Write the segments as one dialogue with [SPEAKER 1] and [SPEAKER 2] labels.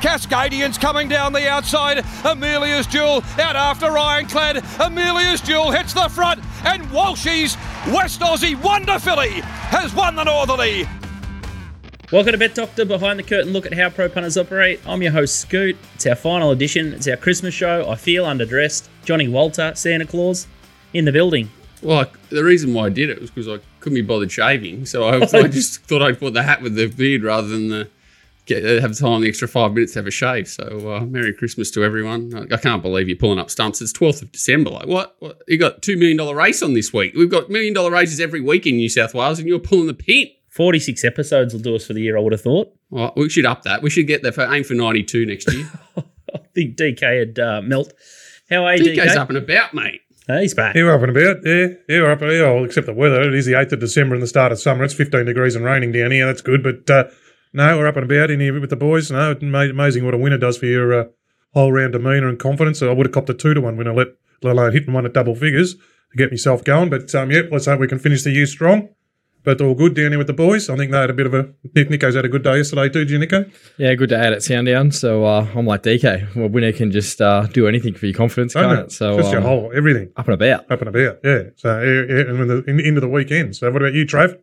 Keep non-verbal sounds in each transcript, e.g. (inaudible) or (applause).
[SPEAKER 1] Cascadians coming down the outside. Amelia's Jewel out after Ironclad. Amelia's Jewel hits the front, and Walshy's West Aussie Wonder Filly, has won the Northerly.
[SPEAKER 2] Welcome to Bet Doctor Behind the Curtain Look at how pro punters operate. I'm your host, Scoot. It's our final edition. It's our Christmas show. I feel underdressed. Johnny Walter, Santa Claus, in the building.
[SPEAKER 3] Well, I, the reason why I did it was because I couldn't be bothered shaving, so I, (laughs) I just thought I'd put the hat with the beard rather than the, get uh, have time the extra five minutes to have a shave. So, uh, Merry Christmas to everyone! I, I can't believe you're pulling up stumps. It's 12th of December. Like, what? what? You got two million dollar race on this week. We've got million dollar races every week in New South Wales, and you're pulling the pin.
[SPEAKER 2] 46 episodes will do us for the year, I would have thought.
[SPEAKER 3] Well, we should up that. We should get there for, aim for 92 next year. (laughs)
[SPEAKER 2] I think DK had uh, melt. How are you,
[SPEAKER 3] DK's
[SPEAKER 2] DK?
[SPEAKER 3] up and about, mate.
[SPEAKER 2] Uh, he's back.
[SPEAKER 4] Yeah, we're up and about. Yeah, yeah, we're up and about. Well, except the weather. It is the 8th of December and the start of summer. It's 15 degrees and raining down here. That's good. But uh, no, we're up and about in here with the boys. No, amazing what a winner does for your uh, whole round demeanour and confidence. So I would have copped a two to one winner, let, let alone hitting one at double figures to get myself going. But um, yeah, let's hope we can finish the year strong. But all good down here with the boys. I think they had a bit of a. Nico's had a good day yesterday too, did you, Nico?
[SPEAKER 5] Yeah, good day out at Sandown. So uh, I'm like DK. Well, winner can just uh, do anything for your confidence, can't
[SPEAKER 4] know.
[SPEAKER 5] it? So
[SPEAKER 4] Just your
[SPEAKER 5] um,
[SPEAKER 4] whole, everything.
[SPEAKER 5] up and about.
[SPEAKER 4] Up and about, yeah. So, yeah, and when the, in, into the weekend. So, what about you, Trav?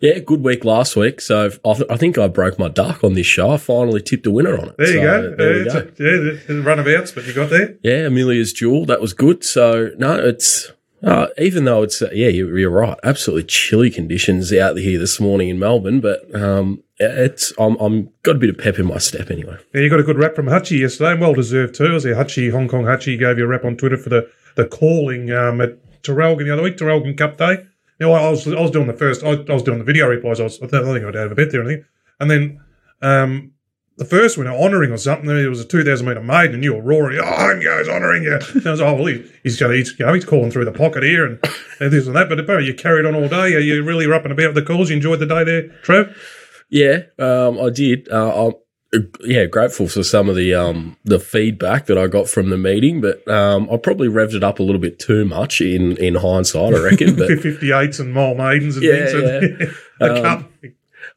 [SPEAKER 6] Yeah, good week last week. So I, th- I think I broke my duck on this show. I finally tipped a winner on it.
[SPEAKER 4] There you
[SPEAKER 6] So,
[SPEAKER 4] go.
[SPEAKER 6] There we
[SPEAKER 4] yeah,
[SPEAKER 6] go.
[SPEAKER 4] a- yeah, runabouts, but you got there.
[SPEAKER 6] Yeah, Amelia's Jewel. That was good. So no, it's uh, even though it's uh, yeah, you're, you're right. Absolutely chilly conditions out here this morning in Melbourne, but um, it's I'm I'm got a bit of pep in my step anyway.
[SPEAKER 4] Yeah, you got a good rap from Hutchie yesterday, and well deserved too. I was there, Hutchie, Hong Kong Hutchie gave you a rap on Twitter for the, the calling um, at Traralgon the other week, Traralgon Cup Day. You know, I was I was doing the first, I, I was doing the video replies. I was, I don't think I'd have a bet there or anything. And then um, the first winner honouring or something. There was a two thousand metre maiden, and you were roaring, "Oh, home goes honouring you!" And I was, like, "Oh, well, he, he's going, he's, you know, he's calling through the pocket here and, and this and that." But apparently, you carried on all day. You you really were up and about the calls. You enjoyed the day there, Trev.
[SPEAKER 6] Yeah, um, I did. Uh, yeah grateful for some of the um, the feedback that I got from the meeting, but um, I probably revved it up a little bit too much in in hindsight. I reckon, but. (laughs)
[SPEAKER 4] 58s and mole maidens and
[SPEAKER 6] Yeah,
[SPEAKER 4] things. And (laughs) the
[SPEAKER 6] Um,
[SPEAKER 4] cup.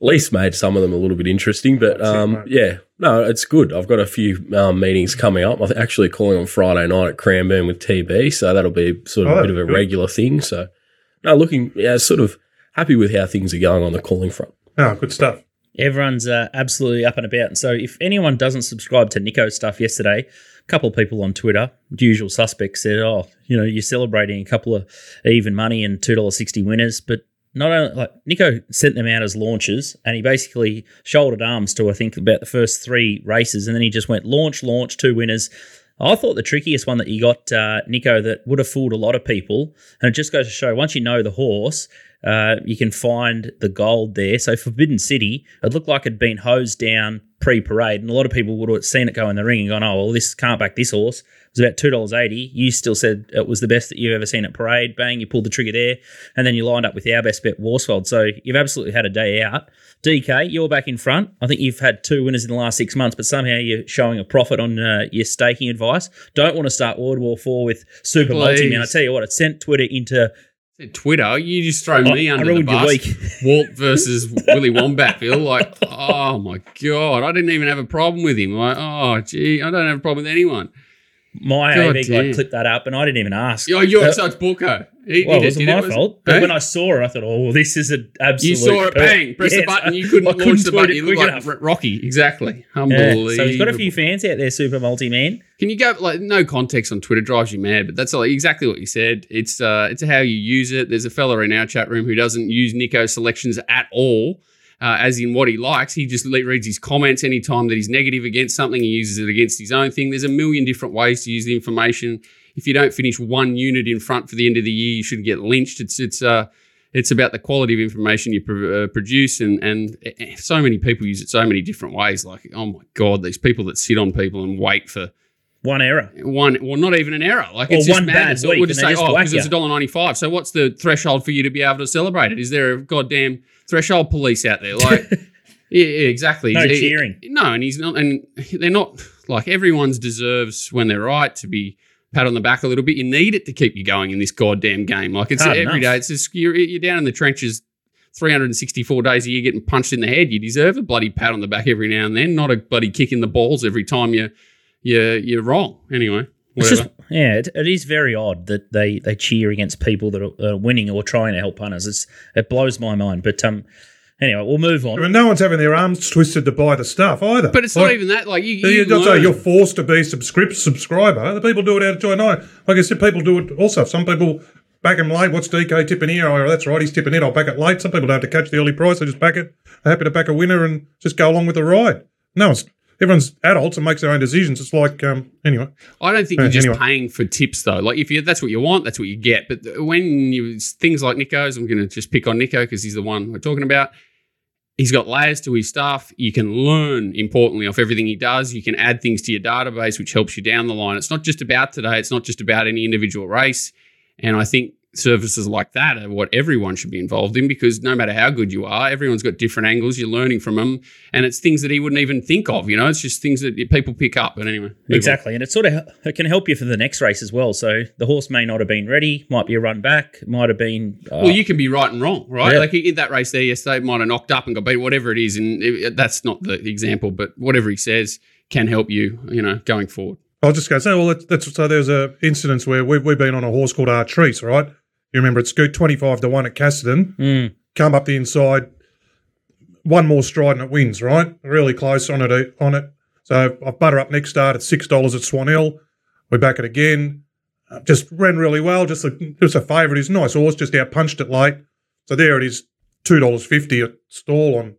[SPEAKER 6] least made some of them a little bit interesting. But um, yeah, no, it's good. I've got a few um, meetings coming up. I'm actually calling on Friday night at Cranbourne with TB, so that'll be sort of
[SPEAKER 4] Oh,
[SPEAKER 6] a bit of a
[SPEAKER 4] good.
[SPEAKER 6] regular thing. So, no, looking yeah, sort of happy with how things are going on the calling front.
[SPEAKER 4] Oh, good stuff.
[SPEAKER 2] Everyone's uh, absolutely up and about. And so, if anyone doesn't subscribe to Nico's stuff yesterday, a couple of people on Twitter, the usual suspects, said, "Oh, you know, you're celebrating a couple of even money and two dollars sixty winners." But not only like Nico sent them out as launches, and he basically shouldered arms to I think about the first three races, and then he just went launch, launch, two winners. I thought the trickiest one that you got, uh, Nico, that would have fooled a lot of people, and it just goes to show once you know the horse, uh, you can find the gold there. So Forbidden City, it looked like it'd been hosed down pre-parade, and a lot of people would have seen it go in the ring and gone, "Oh, well, this can't back this horse." It was about two dollars eighty. You still said it was the best that you've ever seen at parade. Bang, you pulled the trigger there, and then you lined up with our best bet, Worsfold. So you've absolutely had a day out. DK, you're back in front. I think you've had two winners in the last six months, but somehow you're showing a profit on uh, your staking advice. Don't want to start World War Four with Super Multi, man. I tell you what, it sent Twitter into
[SPEAKER 3] Twitter, you just throw oh, me
[SPEAKER 2] I
[SPEAKER 3] under the
[SPEAKER 2] ruined your
[SPEAKER 3] bus. (laughs) Walt versus Willie Wombatville. Like, oh my god, I didn't even have a problem with him. Like, oh gee, I don't have a problem with anyone.
[SPEAKER 2] My
[SPEAKER 3] God
[SPEAKER 2] AV guy
[SPEAKER 3] damn.
[SPEAKER 2] clipped that up, and I didn't even ask.
[SPEAKER 3] Oh, you're
[SPEAKER 2] Uh,
[SPEAKER 3] so it's Booker. He,
[SPEAKER 2] well,
[SPEAKER 3] he
[SPEAKER 2] it wasn't
[SPEAKER 3] did
[SPEAKER 2] my
[SPEAKER 3] was-
[SPEAKER 2] fault. But
[SPEAKER 3] Eh?
[SPEAKER 2] when I saw it, I thought, "Oh, well, this is an absolute."
[SPEAKER 3] you saw it,
[SPEAKER 2] per-
[SPEAKER 3] bang, press
[SPEAKER 2] Yes, (laughs)
[SPEAKER 3] the button. You couldn't
[SPEAKER 2] I
[SPEAKER 3] launch the
[SPEAKER 2] tweet
[SPEAKER 3] button.
[SPEAKER 2] it
[SPEAKER 3] You
[SPEAKER 2] quick
[SPEAKER 3] look like
[SPEAKER 2] enough.
[SPEAKER 3] R- Rocky. Exactly.
[SPEAKER 2] Yeah.
[SPEAKER 3] Unbelievable.
[SPEAKER 2] So he's got a few fans out there, Super Multi Man.
[SPEAKER 3] Can you go like no context on Twitter drives you mad, but that's like exactly what you said. It's uh it's how you use it. There's a fella in our chat room who doesn't use Nico selections at all. Uh, as in what he likes, he just le- reads his comments anytime that he's negative against something. He uses it against his own thing. There's a million different ways to use the information. If you don't finish one unit in front for the end of the year, you should get lynched. It's it's uh it's about the quality of information you pro- uh, produce, and and eh, so many people use it so many different ways. Like oh my god, these people that sit on people and wait for
[SPEAKER 2] One error.
[SPEAKER 3] one well not even an error. Like
[SPEAKER 2] Or
[SPEAKER 3] it's just
[SPEAKER 2] one bad
[SPEAKER 3] madness.
[SPEAKER 2] Week
[SPEAKER 3] we'll just
[SPEAKER 2] and
[SPEAKER 3] say
[SPEAKER 2] just
[SPEAKER 3] oh because it's a dollar ninety five so what's the threshold for you to be able to celebrate it? Is there a goddamn threshold police out there? Like (laughs) yeah, yeah exactly.
[SPEAKER 2] No
[SPEAKER 3] He-
[SPEAKER 2] cheering.
[SPEAKER 3] no and he's not and they're not like everyone's deserves when they're right to be pat on the back a little bit. You need it to keep you going in this goddamn game. Like it's
[SPEAKER 2] Hard
[SPEAKER 3] every day. It's just you're, you're down in the trenches 364 days a year getting punched in the head. You deserve a bloody pat on the back every now and then, not a bloody kick in the balls every time you you you're wrong. Anyway,
[SPEAKER 2] It's just yeah, it, it is very odd that they they cheer against people that are, are winning or trying to help punters. It's it blows my mind. But um, anyway, we'll move
[SPEAKER 4] I
[SPEAKER 2] on.
[SPEAKER 4] mean, no one's having their arms twisted to buy the stuff either.
[SPEAKER 3] but it's
[SPEAKER 4] Like,
[SPEAKER 3] not even that. Like you, you
[SPEAKER 4] You don't say
[SPEAKER 3] learn.
[SPEAKER 4] you're forced to be subscript subscriber. The people do it out of joy. No, like I said, people do it also. Some people back them late. What's DK tipping here? Oh, that's right, he's tipping it. I'll back it late. Some people don't have to catch the early price. They just back it. They're happy to back a winner and just go along with the ride. No, it's, everyone's adults and makes their own decisions. It's like um, anyway.
[SPEAKER 3] I don't think
[SPEAKER 4] Uh,
[SPEAKER 3] you're just
[SPEAKER 4] anyway.
[SPEAKER 3] paying for tips though. Like if you that's what you want, that's what you get. But when you things like Nico's, I'm going to just pick on Nico because he's the one we're talking about. He's got layers to his stuff. You can learn importantly off everything he does. You can add things to your database, which helps you down the line. It's not just about today. It's not just about any individual race. And I think services like that are what everyone should be involved in because no matter how good you are, everyone's got different angles. You're learning from them, and it's things that he wouldn't even think of. You know, it's just things that people pick up. But anyway, move on.
[SPEAKER 2] Exactly, and it sort of it can help you for the next race as well. So the horse may not have been ready, might be a run back, might have been. Uh,
[SPEAKER 3] Well, you can be right and wrong, right?
[SPEAKER 2] Yeah.
[SPEAKER 3] Like in that race there yesterday, might have knocked up and got beat, whatever it is, and it, that's not the example, but whatever he says can help you, you know, going forward.
[SPEAKER 4] I was just going to say, well, that's, that's so. There's a incident where we've, we've been on a horse called Artrice, right? You remember it's Scoot twenty five to one at Casterton.
[SPEAKER 2] mm,
[SPEAKER 4] come up the inside, one more stride and it wins, right? Really close on it. On it. So I butter up next start at six dollars at Swan Hill. We back it again. Uh, Just ran really well. Just a just a favourite. He's nice horse. Just out punched it late. So there it is. Two dollars fifty at Stawell on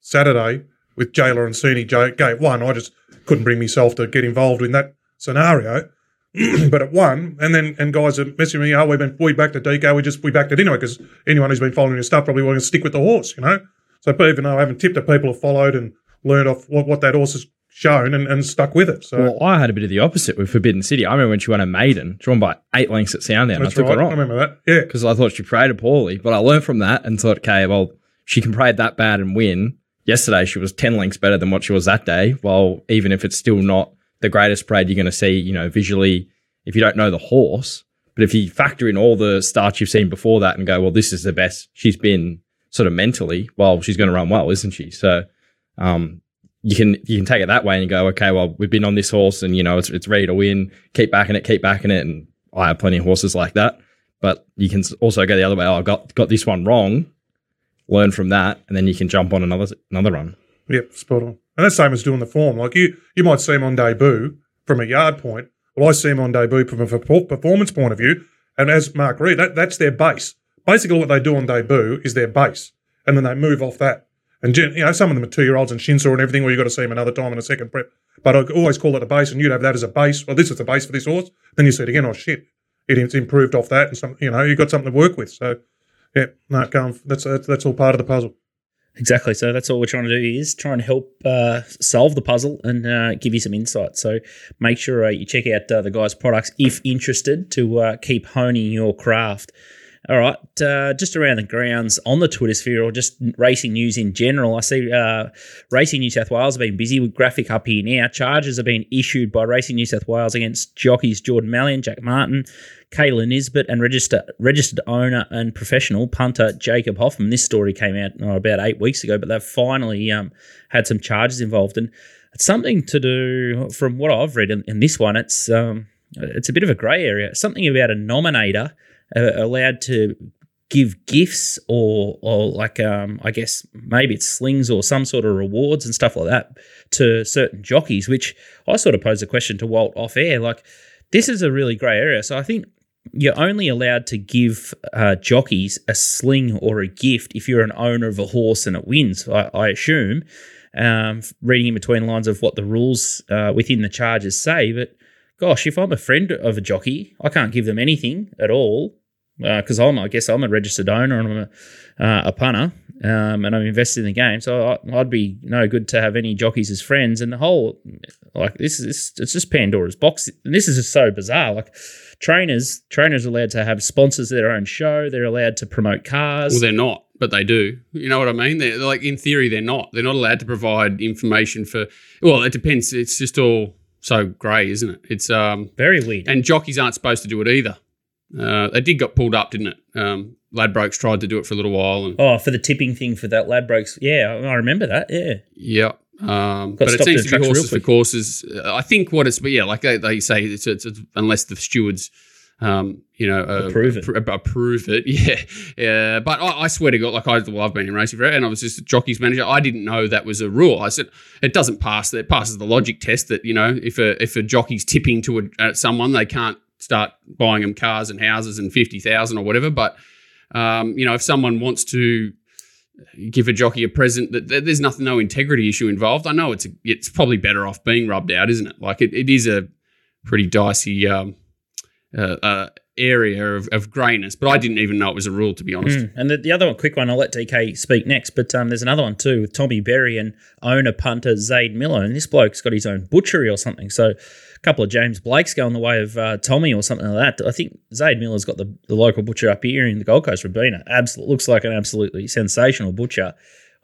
[SPEAKER 4] Saturday with Jailer and. J- gave one. I just couldn't bring myself to get involved in that scenario. (clears throat) but it won, and then and guys are messaging me. Oh, we've been we backed the DK. We just we backed it anyway because anyone who's been following your stuff probably want to stick with the horse, you know. So even though I haven't tipped it, people have followed and learned off what, what that horse has shown and, and stuck with it. So
[SPEAKER 5] Well, I had a bit of the opposite with Forbidden City. I remember when she won a maiden, drawn by eight lengths at Sandown. I
[SPEAKER 4] that's
[SPEAKER 5] took
[SPEAKER 4] right.
[SPEAKER 5] her
[SPEAKER 4] I remember that. Yeah,
[SPEAKER 5] because I thought she paraded poorly, but I learned from that and thought, okay, well, she can parade that bad and win. Yesterday, she was 10 lengths better than what she was that day. Well, even if it's still not the greatest parade you're going to see, you know, visually, if you don't know the horse, but if you factor in all the starts you've seen before that and go, well, this is the best she's been sort of mentally, well, she's going to run well, isn't she? So, um, you can you can take it that way and go, okay, well, we've been on this horse and you know it's it's ready to win. Keep backing it, keep backing it, and I have plenty of horses like that. But you can also go the other way. Oh, I got got this one wrong. Learn from that, and then you can jump on another another run.
[SPEAKER 4] Yep, spot on. And that's the same as doing the form. Like you, you might see him on debut from a yard point. Well, I see him on debut from a performance point of view. And as Mark Reed, that, that's their base. Basically, what they do on debut is their base, and then they move off that. And you know, some of them are two year olds and Shinsa and everything, where you've got to see them another time in a second prep. But I always call it a base, and you'd have that as a base. Well, this is the base for this horse. Then you see it again. Oh shit, it's improved off that, and some, you know, you've got something to work with. So, yeah, no, go on. That's that's, that's all part of the puzzle.
[SPEAKER 2] Exactly. So that's all we're trying to do is try and help uh, solve the puzzle and uh, give you some insight. So make sure uh, you check out uh, the guys' products if interested to uh, keep honing your craft. All right, uh, just around the grounds on the Twitter sphere or just racing news in general, I see uh, Racing New South Wales have been busy with graphic up here now. Charges have been issued by Racing New South Wales against jockeys Jordan Mallyon, Jack Martin, Kayla Nisbet, and register, registered owner and professional punter Jacob Hoffman. This story came out oh, about eight weeks ago, but they've finally um, had some charges involved. And it's something to do, from what I've read in, in this one, it's um, it's a bit of a grey area. Something about a nominator allowed to give gifts or or like um I guess maybe it's slings or some sort of rewards and stuff like that to certain jockeys, which I sort of posed a question to Walt off air. Like this is a really grey area. So I think you're only allowed to give uh, jockeys a sling or a gift if you're an owner of a horse and it wins. I, I assume, um, reading in between lines of what the rules uh, within the charges say. But gosh, if I'm a friend of a jockey, I can't give them anything at all because I'm, I guess, I'm a registered owner and I'm a, uh, a punter, um, and I'm invested in the game. So I, I'd be no good to have any jockeys as friends. And the whole, like, this is it's just Pandora's box. And this is just so bizarre. Like, trainers, trainers are allowed to have sponsors of their own show. They're allowed to promote cars.
[SPEAKER 3] Well, they're not, but they do. You know what I mean? They're like in theory, they're not. They're not allowed to provide information for. Well, it depends. It's just all so grey, isn't it? It's um,
[SPEAKER 2] Very weird.
[SPEAKER 3] and jockeys aren't supposed to do it either. Uh, they did got pulled up, didn't it? Um, Ladbrokes tried to do it for a little while, and
[SPEAKER 2] Oh, for the tipping thing for that Ladbrokes. Yeah, I remember that. Yeah.
[SPEAKER 3] yeah. Um, but it seems to be horses for courses. Uh, I think what it's, but yeah, like they, they say, it's, it's, it's unless the stewards, um, you know, uh,
[SPEAKER 2] Approve it.
[SPEAKER 3] appro- approve it. (laughs) Yeah, yeah. But I, I swear to God, like I, well, I've been in racing forever, and I was just a jockey's manager. I didn't know that was a rule. I said it doesn't pass. It passes the logic test that you know if a if a jockey's tipping to a, uh, someone, they can't start buying them cars and houses and fifty thousand or whatever. But um, you know, if someone wants to give a jockey a present that there's nothing no integrity issue involved i know it's a, it's probably better off being rubbed out isn't it like it, it is a pretty dicey um, uh, uh, area of, of greyness but i didn't even know it was a rule to be honest
[SPEAKER 2] Mm. And the, the other one, quick one, I'll let DK speak next. But um, there's another one too with Tommy Berry and owner punter Zaid Miller. And this bloke's got his own butchery or something. So couple of James Blakes going the way of uh, Tommy or something like that. I think Zaid Miller's got the, the local butcher up here in the Gold Coast, Robina. Absolute, looks like an absolutely sensational butcher.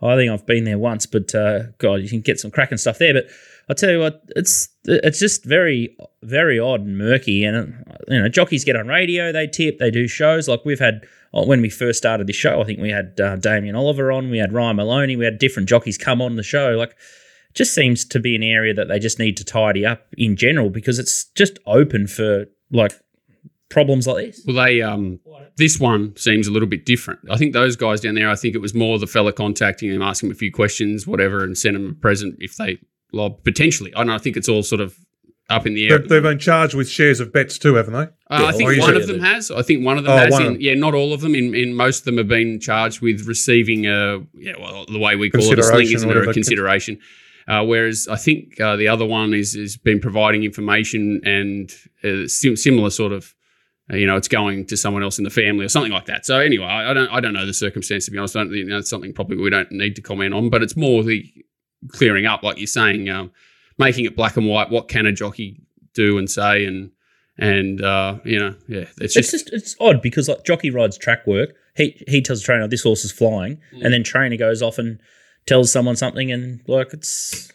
[SPEAKER 2] I think I've been there once, but uh, God, you can get some cracking stuff there. But I tell you what, it's it's just very very odd and murky. And uh, you know, jockeys get on radio, they tip, they do shows. Like we've had uh, when we first started this show, I think we had uh, Damien Oliver on, we had Ryan Maloney, we had different jockeys come on the show. Like, just seems to be an area that they just need to tidy up in general because it's just open for like problems like this.
[SPEAKER 3] well they um this one seems a little bit different i think those guys down there i think it was more the fella contacting them asking them a few questions whatever and send them a present if they lob potentially i don't know i think it's all sort of up in the air
[SPEAKER 4] They've, they've been charged with shares of bets too, haven't they?
[SPEAKER 3] Uh, I think one
[SPEAKER 4] it-
[SPEAKER 3] of them has. I think one of them
[SPEAKER 4] Oh,
[SPEAKER 3] has.
[SPEAKER 4] one of them.
[SPEAKER 3] yeah, not all of them. In, in most of them have been charged with receiving a yeah, well, the way we call it a sling,
[SPEAKER 4] Consideration,
[SPEAKER 3] isn't it? A
[SPEAKER 4] whatever.
[SPEAKER 3] consideration. Uh, whereas I think uh, the other one is has been providing information and uh, sim- similar sort of. uh, You know, it's going to someone else in the family or something like that. So anyway, I I don't, I don't know the circumstance to be honest. I don't, you know, it's something probably we don't need to comment on, but it's more the clearing up, like you're saying, um, making it black and white. What can a jockey do and say, and and uh, you know, yeah, it's
[SPEAKER 2] It's
[SPEAKER 3] just
[SPEAKER 2] just it's odd because like jockey rides track work. He he tells the trainer this horse is flying,
[SPEAKER 3] Mm.
[SPEAKER 2] and then trainer goes off and tells someone something, and like it's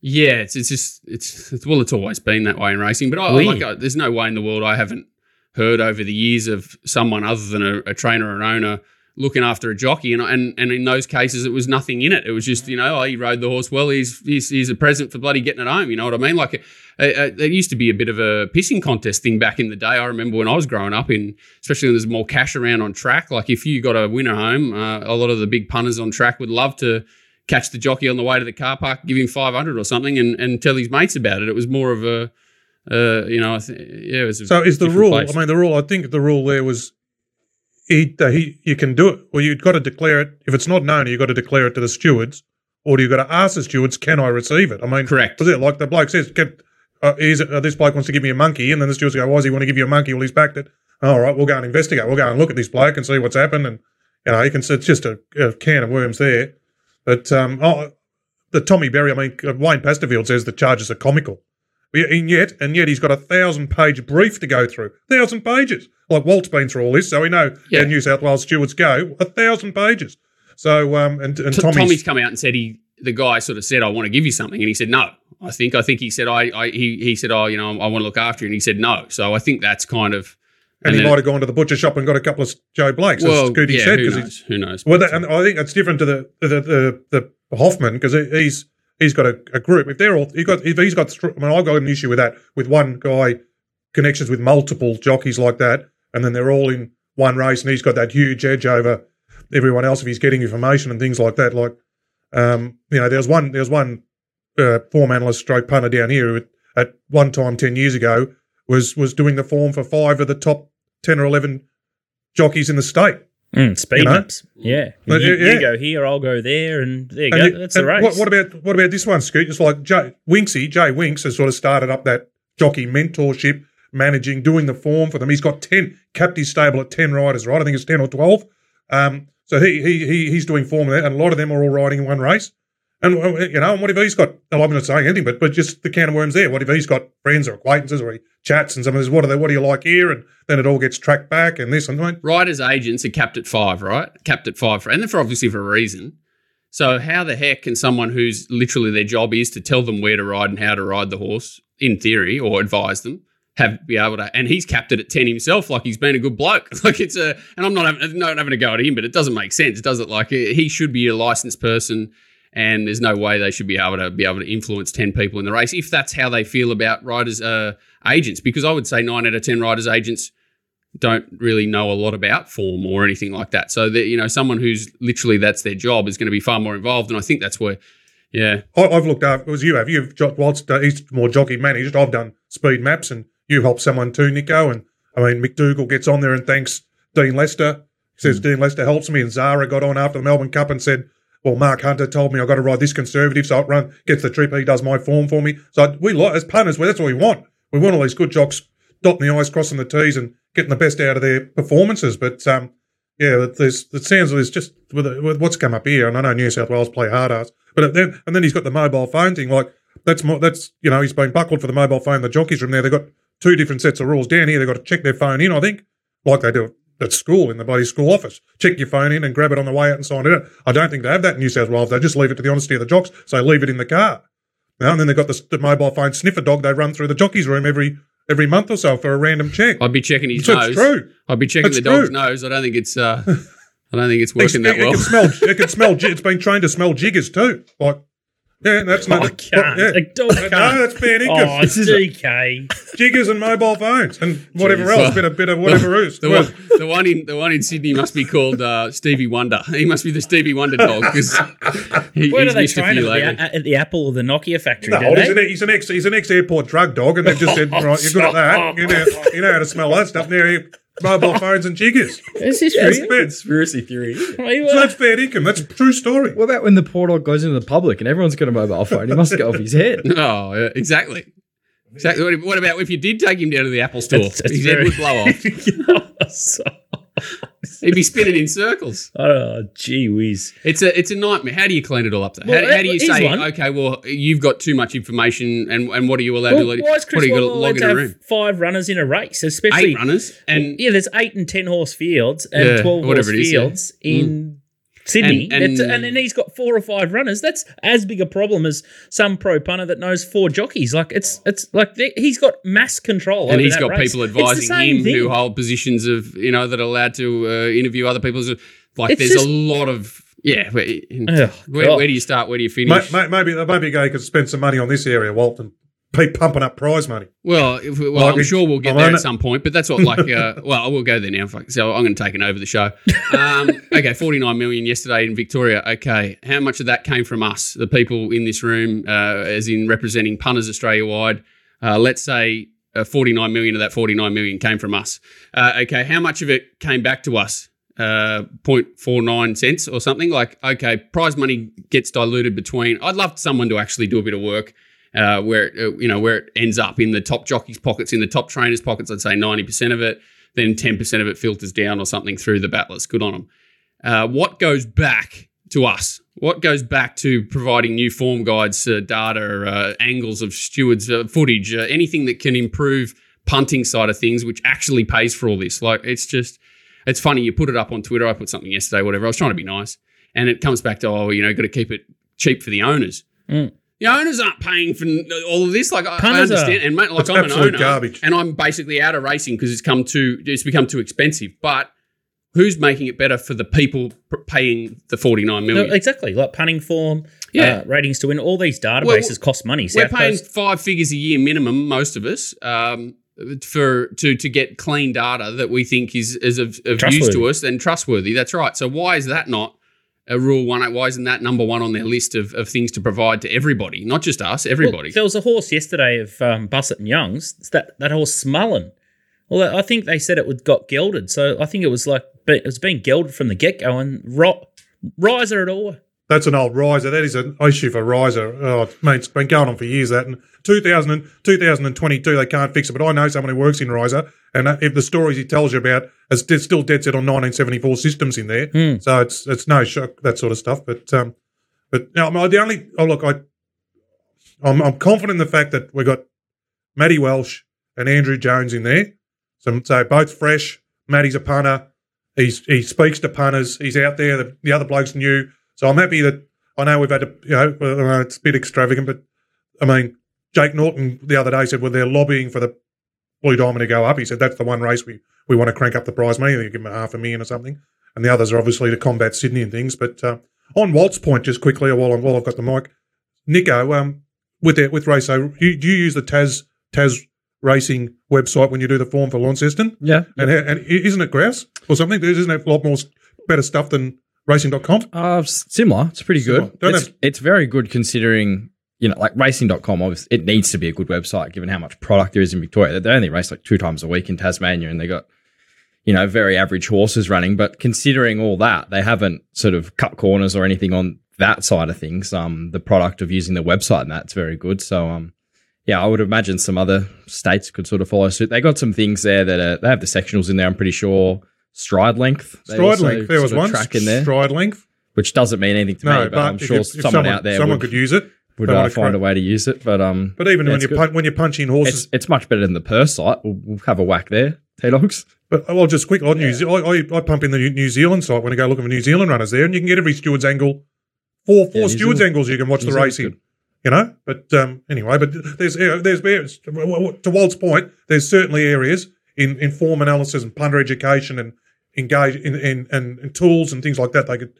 [SPEAKER 3] Yeah, it's it's just it's, it's well, it's always been that way in racing. But I, I like, uh, there's no way in the world I haven't heard over the years of someone other than a, a trainer or an owner looking after a jockey, and and and in those cases it was nothing in it. It was just you know, oh, he rode the horse well. He's he's, he's a present for bloody getting it home. You know what I mean? Like. Uh, uh, there used to be a bit of a pissing contest thing back in the day. I remember when I was growing up, in especially when there's more cash around on track. Like if you got a winner home, uh, a lot of the big punters on track would love to catch the jockey on the way to the car park, give him 500 or something, and, and tell his mates about it. It was more of a, uh, you know, I th- yeah, it was. A
[SPEAKER 4] So is the rule?
[SPEAKER 3] place.
[SPEAKER 4] I mean, the rule. I think the rule there was he, uh, he you can do it. Well, you've got to declare it. If it's not known, you've got to declare it to the stewards, or you've got to ask the stewards, "Can I receive it?" I mean,
[SPEAKER 3] Correct.
[SPEAKER 4] Was it like the bloke says, "Get uh, uh, this bloke wants to give me a monkey," and then the stewards go, "Why does he want to give you a monkey? Well, he's backed it. All right, we'll go and investigate. We'll go and look at this bloke and see what's happened." And you know, you can. It's just a, a can of worms there. But um, oh, the Tommy Berry. I mean, uh, Wayne Pasterfield says the charges are comical. And yet, and yet, he's got a thousand-page brief to go through. Thousand pages. Like Walt's been through all this, so we know
[SPEAKER 3] Yeah.
[SPEAKER 4] how New South Wales stewards go. A thousand pages. So, um, and, and
[SPEAKER 3] T-
[SPEAKER 4] Tommy's,
[SPEAKER 3] Tommy's come out and said he, the guy sort of said, "I want to give you something," and he said, "No." I think, I think he said, "I,", I he, he said, "Oh, you know, I want to look after you," and he said, "No." So I think that's kind of.
[SPEAKER 4] And, he might have gone to the butcher shop and got a couple of Joe Blakes,
[SPEAKER 3] well,
[SPEAKER 4] as Scooty
[SPEAKER 3] yeah,
[SPEAKER 4] said.
[SPEAKER 3] who knows? Who knows?
[SPEAKER 4] Well, that, and I think it's different to the the the, the Hoffman because he's he's got a, a group. If they're all he got if he's got, I mean, I've got an issue with that with one guy connections with multiple jockeys like that, and then they're all in one race, and he's got that huge edge over everyone else if he's getting information and things like that. Like, um, you know, there was one there was one uh, form analyst stroke punter down here who at one time ten years ago was was doing the form for five of the top ten or eleven jockeys in the state.
[SPEAKER 2] mm, speed
[SPEAKER 4] You know?
[SPEAKER 2] maps. Yeah.
[SPEAKER 4] But,
[SPEAKER 2] you,
[SPEAKER 4] yeah.
[SPEAKER 2] you go here, I'll go there, and there you
[SPEAKER 4] And
[SPEAKER 2] go.
[SPEAKER 4] you-
[SPEAKER 2] That's the race.
[SPEAKER 4] What, what about what about this one, Scoot? It's like Jay, Winksy, Jay Winks has sort of started up that jockey mentorship, managing, doing the form for them. He's got ten capped his stable at ten riders, right? I think it's ten or twelve. Um, so he he, he he's doing form there, and a lot of them are all riding in one race. And you know, and what if he's got? well, I'm not saying anything, but but just the can of worms there. What if he's got friends or acquaintances, or he chats and some of this? What are they? What do you like here? And then it all gets tracked back and this and that.
[SPEAKER 3] Riders agents are capped at five, right? Capped at five, for, and then for obviously for a reason. So how the heck can someone who's literally their job is to tell them where to ride and how to ride the horse, in theory, or advise them? have be able to, and he's capped it at ten himself, like he's been a good bloke. (laughs) Like it's a, and I'm not having, not having to go at him, but it doesn't make sense, does it? Like he should be a licensed person, and there's no way they should be able to be able to influence ten people in the race if that's how they feel about riders uh, agents. Because I would say nine out of ten riders agents don't really know a lot about form or anything like that. So that you know, someone who's literally that's their job is going to be far more involved, and I think that's where, yeah,
[SPEAKER 4] I, I've looked after, it was you have, you've, whilst uh, he's more jockey managed, I've done speed maps and you helped someone too, Nico. And I mean, McDougall gets on there and thanks Dean Lester. Says Dean Lester helps me. And Zahra got on after the Melbourne Cup and said, well, Mark Hunter told me I've got to ride this conservative, so it run gets the trip. He does my form for me. So we like as punters, well, that's what we want. We want all these good jocks dotting the i's, crossing the t's, and getting the best out of their performances. But um, yeah, there's it sounds there's just with, what's come up here, and I know New South Wales play hard ass, but then and then he's got the mobile phone thing. Like that's more that's you know he's been buckled for the mobile phone. The jockeys from there, they've got two different sets of rules. Down here, they've got to check their phone in. I think like they do at school in the bloody school office. Check your phone in and grab it on the way out and sign it in. I don't think they have that in New South Wales. They just leave it to the honesty of the jocks. So leave it in the car. Now, and then they've got the, the mobile phone sniffer dog. They run through the jockey's room every every month or so for a random check.
[SPEAKER 3] I'd be checking his
[SPEAKER 4] So
[SPEAKER 3] nose.
[SPEAKER 4] it's true.
[SPEAKER 3] I'd be checking
[SPEAKER 4] It's
[SPEAKER 3] the dog's
[SPEAKER 4] true.
[SPEAKER 3] nose. I don't think it's. Uh, (laughs) I don't think it's
[SPEAKER 4] It,
[SPEAKER 3] working that
[SPEAKER 4] it
[SPEAKER 3] well.
[SPEAKER 4] can smell. It can smell. It's been trained to smell jiggers too. Like, yeah, that's
[SPEAKER 2] Oh,
[SPEAKER 4] not.
[SPEAKER 2] I can't.
[SPEAKER 4] Yeah.
[SPEAKER 2] A dog
[SPEAKER 4] No,
[SPEAKER 2] can't.
[SPEAKER 4] that's fair
[SPEAKER 2] Oh,
[SPEAKER 4] income.
[SPEAKER 2] it's DK.
[SPEAKER 4] jiggers and mobile phones and whatever
[SPEAKER 3] Jeez.
[SPEAKER 4] else. Bit of bit of whatever is.
[SPEAKER 3] The
[SPEAKER 4] Well,
[SPEAKER 3] one, the one in the one in Sydney must be called uh, Stevie Wonder. He must be the Stevie Wonder dog because he,
[SPEAKER 2] Where do
[SPEAKER 3] he's
[SPEAKER 2] they
[SPEAKER 3] missed a
[SPEAKER 2] train
[SPEAKER 3] few
[SPEAKER 2] him? At the, at the Apple or the Nokia factory?
[SPEAKER 4] No, he's
[SPEAKER 2] they?
[SPEAKER 4] an, he's an ex he's an ex airport drug dog, and they've just said, (laughs) right, you're good at that. You know, you know how to smell that stuff. Now, you- mobile phones and jiggers.
[SPEAKER 2] Is this
[SPEAKER 4] That's
[SPEAKER 2] real?
[SPEAKER 4] fair.
[SPEAKER 6] Conspiracy theory.
[SPEAKER 2] Wait,
[SPEAKER 4] So
[SPEAKER 2] what?
[SPEAKER 4] that's fair income. That's a true story.
[SPEAKER 5] What about when the poor dog goes into the public and everyone's got a mobile phone? He must get off his head. (laughs)
[SPEAKER 3] Oh, yeah, exactly. Exactly. What, what about if you did take him down to the Apple store?
[SPEAKER 2] It's- it's
[SPEAKER 3] His head
[SPEAKER 2] very-
[SPEAKER 3] would blow off. (laughs) (laughs)
[SPEAKER 2] So-
[SPEAKER 3] He'd be spinning in circles.
[SPEAKER 2] oh, gee whiz.
[SPEAKER 3] It's a it's a nightmare. How do you clean it all up? Though?
[SPEAKER 2] Well,
[SPEAKER 3] how, how do you say,
[SPEAKER 2] one.
[SPEAKER 3] okay, well, you've got too much information, and, and what are you allowed
[SPEAKER 2] Well,
[SPEAKER 3] to? let-
[SPEAKER 2] why is
[SPEAKER 3] what
[SPEAKER 2] Chris
[SPEAKER 3] are you
[SPEAKER 2] allowed to have
[SPEAKER 3] room?
[SPEAKER 2] five runners in a race? Especially
[SPEAKER 3] Eight runners, and
[SPEAKER 2] yeah, there's eight and ten horse fields and
[SPEAKER 3] Yeah,
[SPEAKER 2] twelve horse
[SPEAKER 3] is, yeah. Mm.
[SPEAKER 2] Fields in Sydney,
[SPEAKER 3] And- and-
[SPEAKER 2] That's- and then he's got four or five runners. That's as big a problem as some pro punter that knows four jockeys. Like it's it's like they- he's got mass control,
[SPEAKER 3] and
[SPEAKER 2] over
[SPEAKER 3] he's
[SPEAKER 2] that
[SPEAKER 3] got
[SPEAKER 2] race.
[SPEAKER 3] people advising him
[SPEAKER 2] thing.
[SPEAKER 3] who hold positions of you know that are allowed to uh, interview other people. Like
[SPEAKER 2] It's
[SPEAKER 3] there's
[SPEAKER 2] just-
[SPEAKER 3] a lot of yeah. Where,
[SPEAKER 2] Ugh,
[SPEAKER 3] where, where do you start? Where do you finish?
[SPEAKER 4] may- Maybe maybe a guy could spend some money on this area, Walton. Keep pumping up prize money.
[SPEAKER 3] Well, if, well,
[SPEAKER 4] Like
[SPEAKER 3] I'm
[SPEAKER 4] it-
[SPEAKER 3] sure we'll get
[SPEAKER 4] I'm
[SPEAKER 3] there at
[SPEAKER 4] it.
[SPEAKER 3] some point, but that's what like. Uh, (laughs) well, I will go there now. So I'm going to take it over the show. Um, (laughs) okay, 49 million yesterday in Victoria. Okay, how much of that came from us, the people in this room, uh, as in representing punters Australia wide? Uh, let's say uh, 49 million of that 49 million came from us. Uh, okay, how much of it came back to us? Uh, 0.49 cents or something like okay prize money gets diluted between i'd love someone to actually do a bit of work uh, where it, uh, you know where it ends up in the top jockeys' pockets, in the top trainers' pockets. I'd say ninety percent of it. Then ten percent of it filters down or something through the battlers. Good on them. Uh, what goes back to us? What goes back to providing new form guides, uh, data, uh, angles of stewards, uh, footage, anything that can improve punting side of things, which actually pays for all this? Like it's just, it's funny. You put it up on Twitter. I put something yesterday, whatever. I was trying to be nice, and it comes back to oh, you know, got to keep it cheap for the owners.
[SPEAKER 2] Mm.
[SPEAKER 3] The owners aren't paying for all of this. Like I, I
[SPEAKER 2] Punters
[SPEAKER 3] understand, and mate, like
[SPEAKER 4] It's
[SPEAKER 3] I'm an owner,
[SPEAKER 4] garbage.
[SPEAKER 3] and I'm basically out of racing because it's come too, it's become too expensive. But who's making it better for the people paying the 49 million?
[SPEAKER 2] No, exactly, like punting form,
[SPEAKER 3] Yeah.
[SPEAKER 2] uh, ratings to win. All these databases cost money.
[SPEAKER 3] We're paying
[SPEAKER 2] Coast-
[SPEAKER 3] five figures a year minimum, most of us, um, for to to get clean data that we think is is of, of use to us and trustworthy. That's right. So why is that not a rule one? Why isn't that number one on their list of, of things to provide to everybody, not just us, everybody?
[SPEAKER 2] Well, there was a horse yesterday of um, Busuttin and Young's. It's that that horse Smullen. Well, I think they said it would got gelded, so I think it was like it was being gelded from the get go and ro- RISA at all.
[SPEAKER 4] That's an old RISA. That is an issue for RISA. Oh, mate, it's been going on for years. That and 2000 and, 2022, they can't fix it. But I know someone who works in RISA, and uh, if the stories he tells you about, is still dead set on 1974 systems in there.
[SPEAKER 2] Hmm.
[SPEAKER 4] So it's it's no shock that sort of stuff. But um, but no, the only oh look, I I'm, I'm confident in the fact that we got Matty Welsh and Andrew Jones in there. So, so both fresh. Matty's a punter. He's he speaks to punters. He's out there. The, the other blokes new. So I'm happy that I know we've had to, you know, well, it's a bit extravagant, but I mean, Jake Norton the other day said, well, they're lobbying for the Blue Diamond to go up. He said that's the one race we, we want to crank up the prize money. They give him a half a million or something. And the others are obviously to combat Sydney and things. But uh, on Walt's point, just quickly, while, I'm, while I've got the mic, Nico, um, with the, with you, do you use the Taz Taz Racing website when you do the form for Launceston?
[SPEAKER 5] Yeah.
[SPEAKER 4] And, and isn't it grouse or something? Isn't it a lot more better stuff than racing.com?
[SPEAKER 5] Uh, similar. It's pretty
[SPEAKER 4] Similar.
[SPEAKER 5] good. It's,
[SPEAKER 4] have-
[SPEAKER 5] it's very good considering, you know, like racing.com, obviously, it needs to be a good website given how much product there is in Victoria. They only race like two times a week in Tasmania and they got, you know, very average horses running. But considering all that, they haven't sort of cut corners or anything on that side of things. Um, the product of using the website and that's very good. So, um, yeah, I would imagine some other states could sort of follow suit. They got some things there that are, they have the sectionals in there. I'm pretty sure stride length. They
[SPEAKER 4] Stride length. There was one
[SPEAKER 5] track in there
[SPEAKER 4] stride length.
[SPEAKER 5] which doesn't mean anything to
[SPEAKER 4] No,
[SPEAKER 5] me, but,
[SPEAKER 4] but
[SPEAKER 5] I'm sure
[SPEAKER 4] if
[SPEAKER 5] someone,
[SPEAKER 4] someone,
[SPEAKER 5] out there
[SPEAKER 4] someone
[SPEAKER 5] would,
[SPEAKER 4] could use it.
[SPEAKER 5] would uh, find a way to use it. But um,
[SPEAKER 4] But even
[SPEAKER 5] yeah,
[SPEAKER 4] when you punch, when you're punching horses,
[SPEAKER 5] it's it's much better than the purse site. We'll, we'll have a whack there, T Logs.
[SPEAKER 4] But I'll well, just quick on New Zealand, I, I, I pump in the New- Zealand site when I go looking for New Zealand runners there, and you can get every steward's angle, four four
[SPEAKER 5] Yeah,
[SPEAKER 4] stewards
[SPEAKER 5] Zealand-
[SPEAKER 4] angles you can watch
[SPEAKER 5] New
[SPEAKER 4] the
[SPEAKER 5] Zealand's
[SPEAKER 4] racing.
[SPEAKER 5] good.
[SPEAKER 4] You know, but um, anyway, but there's there's there's to Walt's point, there's certainly areas in, in form analysis and punter education and engage in, in, and, and tools and things like that they could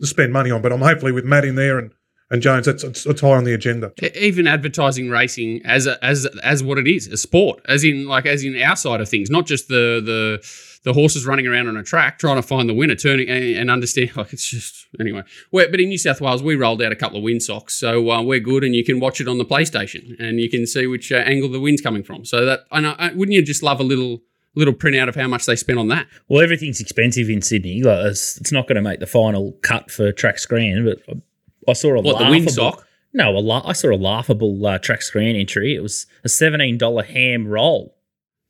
[SPEAKER 4] spend money on. But I'm hopefully with Matt in there and, and Jones, that's it's, high on the agenda.
[SPEAKER 3] Even advertising racing as a, as as what it is, a sport, as in like as in our side of things, not just the the the horses running around on a track trying to find the winner, turning and, and understand. (laughs) Like it's just anyway. we but in New South Wales, we rolled out a couple of win socks, so uh, we're good, and you can watch it on the PlayStation, and you can see which uh, angle the wind's coming from. So that know, I- wouldn't you just love a little little printout of how much they spent on that?
[SPEAKER 2] Well, everything's expensive in Sydney. Like it's, it's not going to make the final cut for track screen, but I saw a
[SPEAKER 3] What the
[SPEAKER 2] laughable,
[SPEAKER 3] wind sock?
[SPEAKER 2] No, a la- I saw a laughable uh, track screen entry. It was a seventeen dollar ham roll.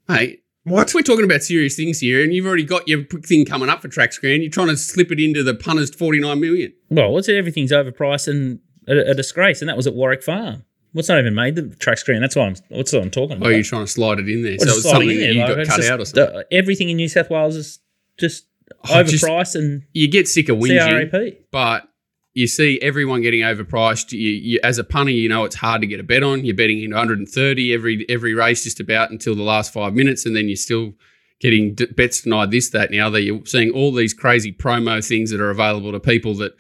[SPEAKER 3] Hey,
[SPEAKER 4] What?
[SPEAKER 3] We're talking about serious things here, and you've already got your thing coming up for track screen. You're trying to slip it into the punter's 49 million.
[SPEAKER 2] Well, what's it? everything's overpriced and a, a disgrace, and that was at Warwick Farm. What's not even made the track screen? That's why I'm. What's what I'm talking about.
[SPEAKER 3] Oh, you're trying to slide it in there.
[SPEAKER 2] Well,
[SPEAKER 3] so it's something
[SPEAKER 2] it
[SPEAKER 3] that
[SPEAKER 2] there,
[SPEAKER 3] you
[SPEAKER 2] like,
[SPEAKER 3] got cut
[SPEAKER 2] just-
[SPEAKER 3] out or something.
[SPEAKER 2] the- everything in New South Wales is just
[SPEAKER 3] Oh, just-
[SPEAKER 2] overpriced and
[SPEAKER 3] you get sick of whinging,
[SPEAKER 2] CRAP.
[SPEAKER 3] but you see everyone getting overpriced. You, you, as a punter, you know it's hard to get a bet on. You're betting in 130 every every race, just about until the last five minutes, and then you're still getting d- bets denied this, that, and the other. You're seeing all these crazy promo things that are available to people that,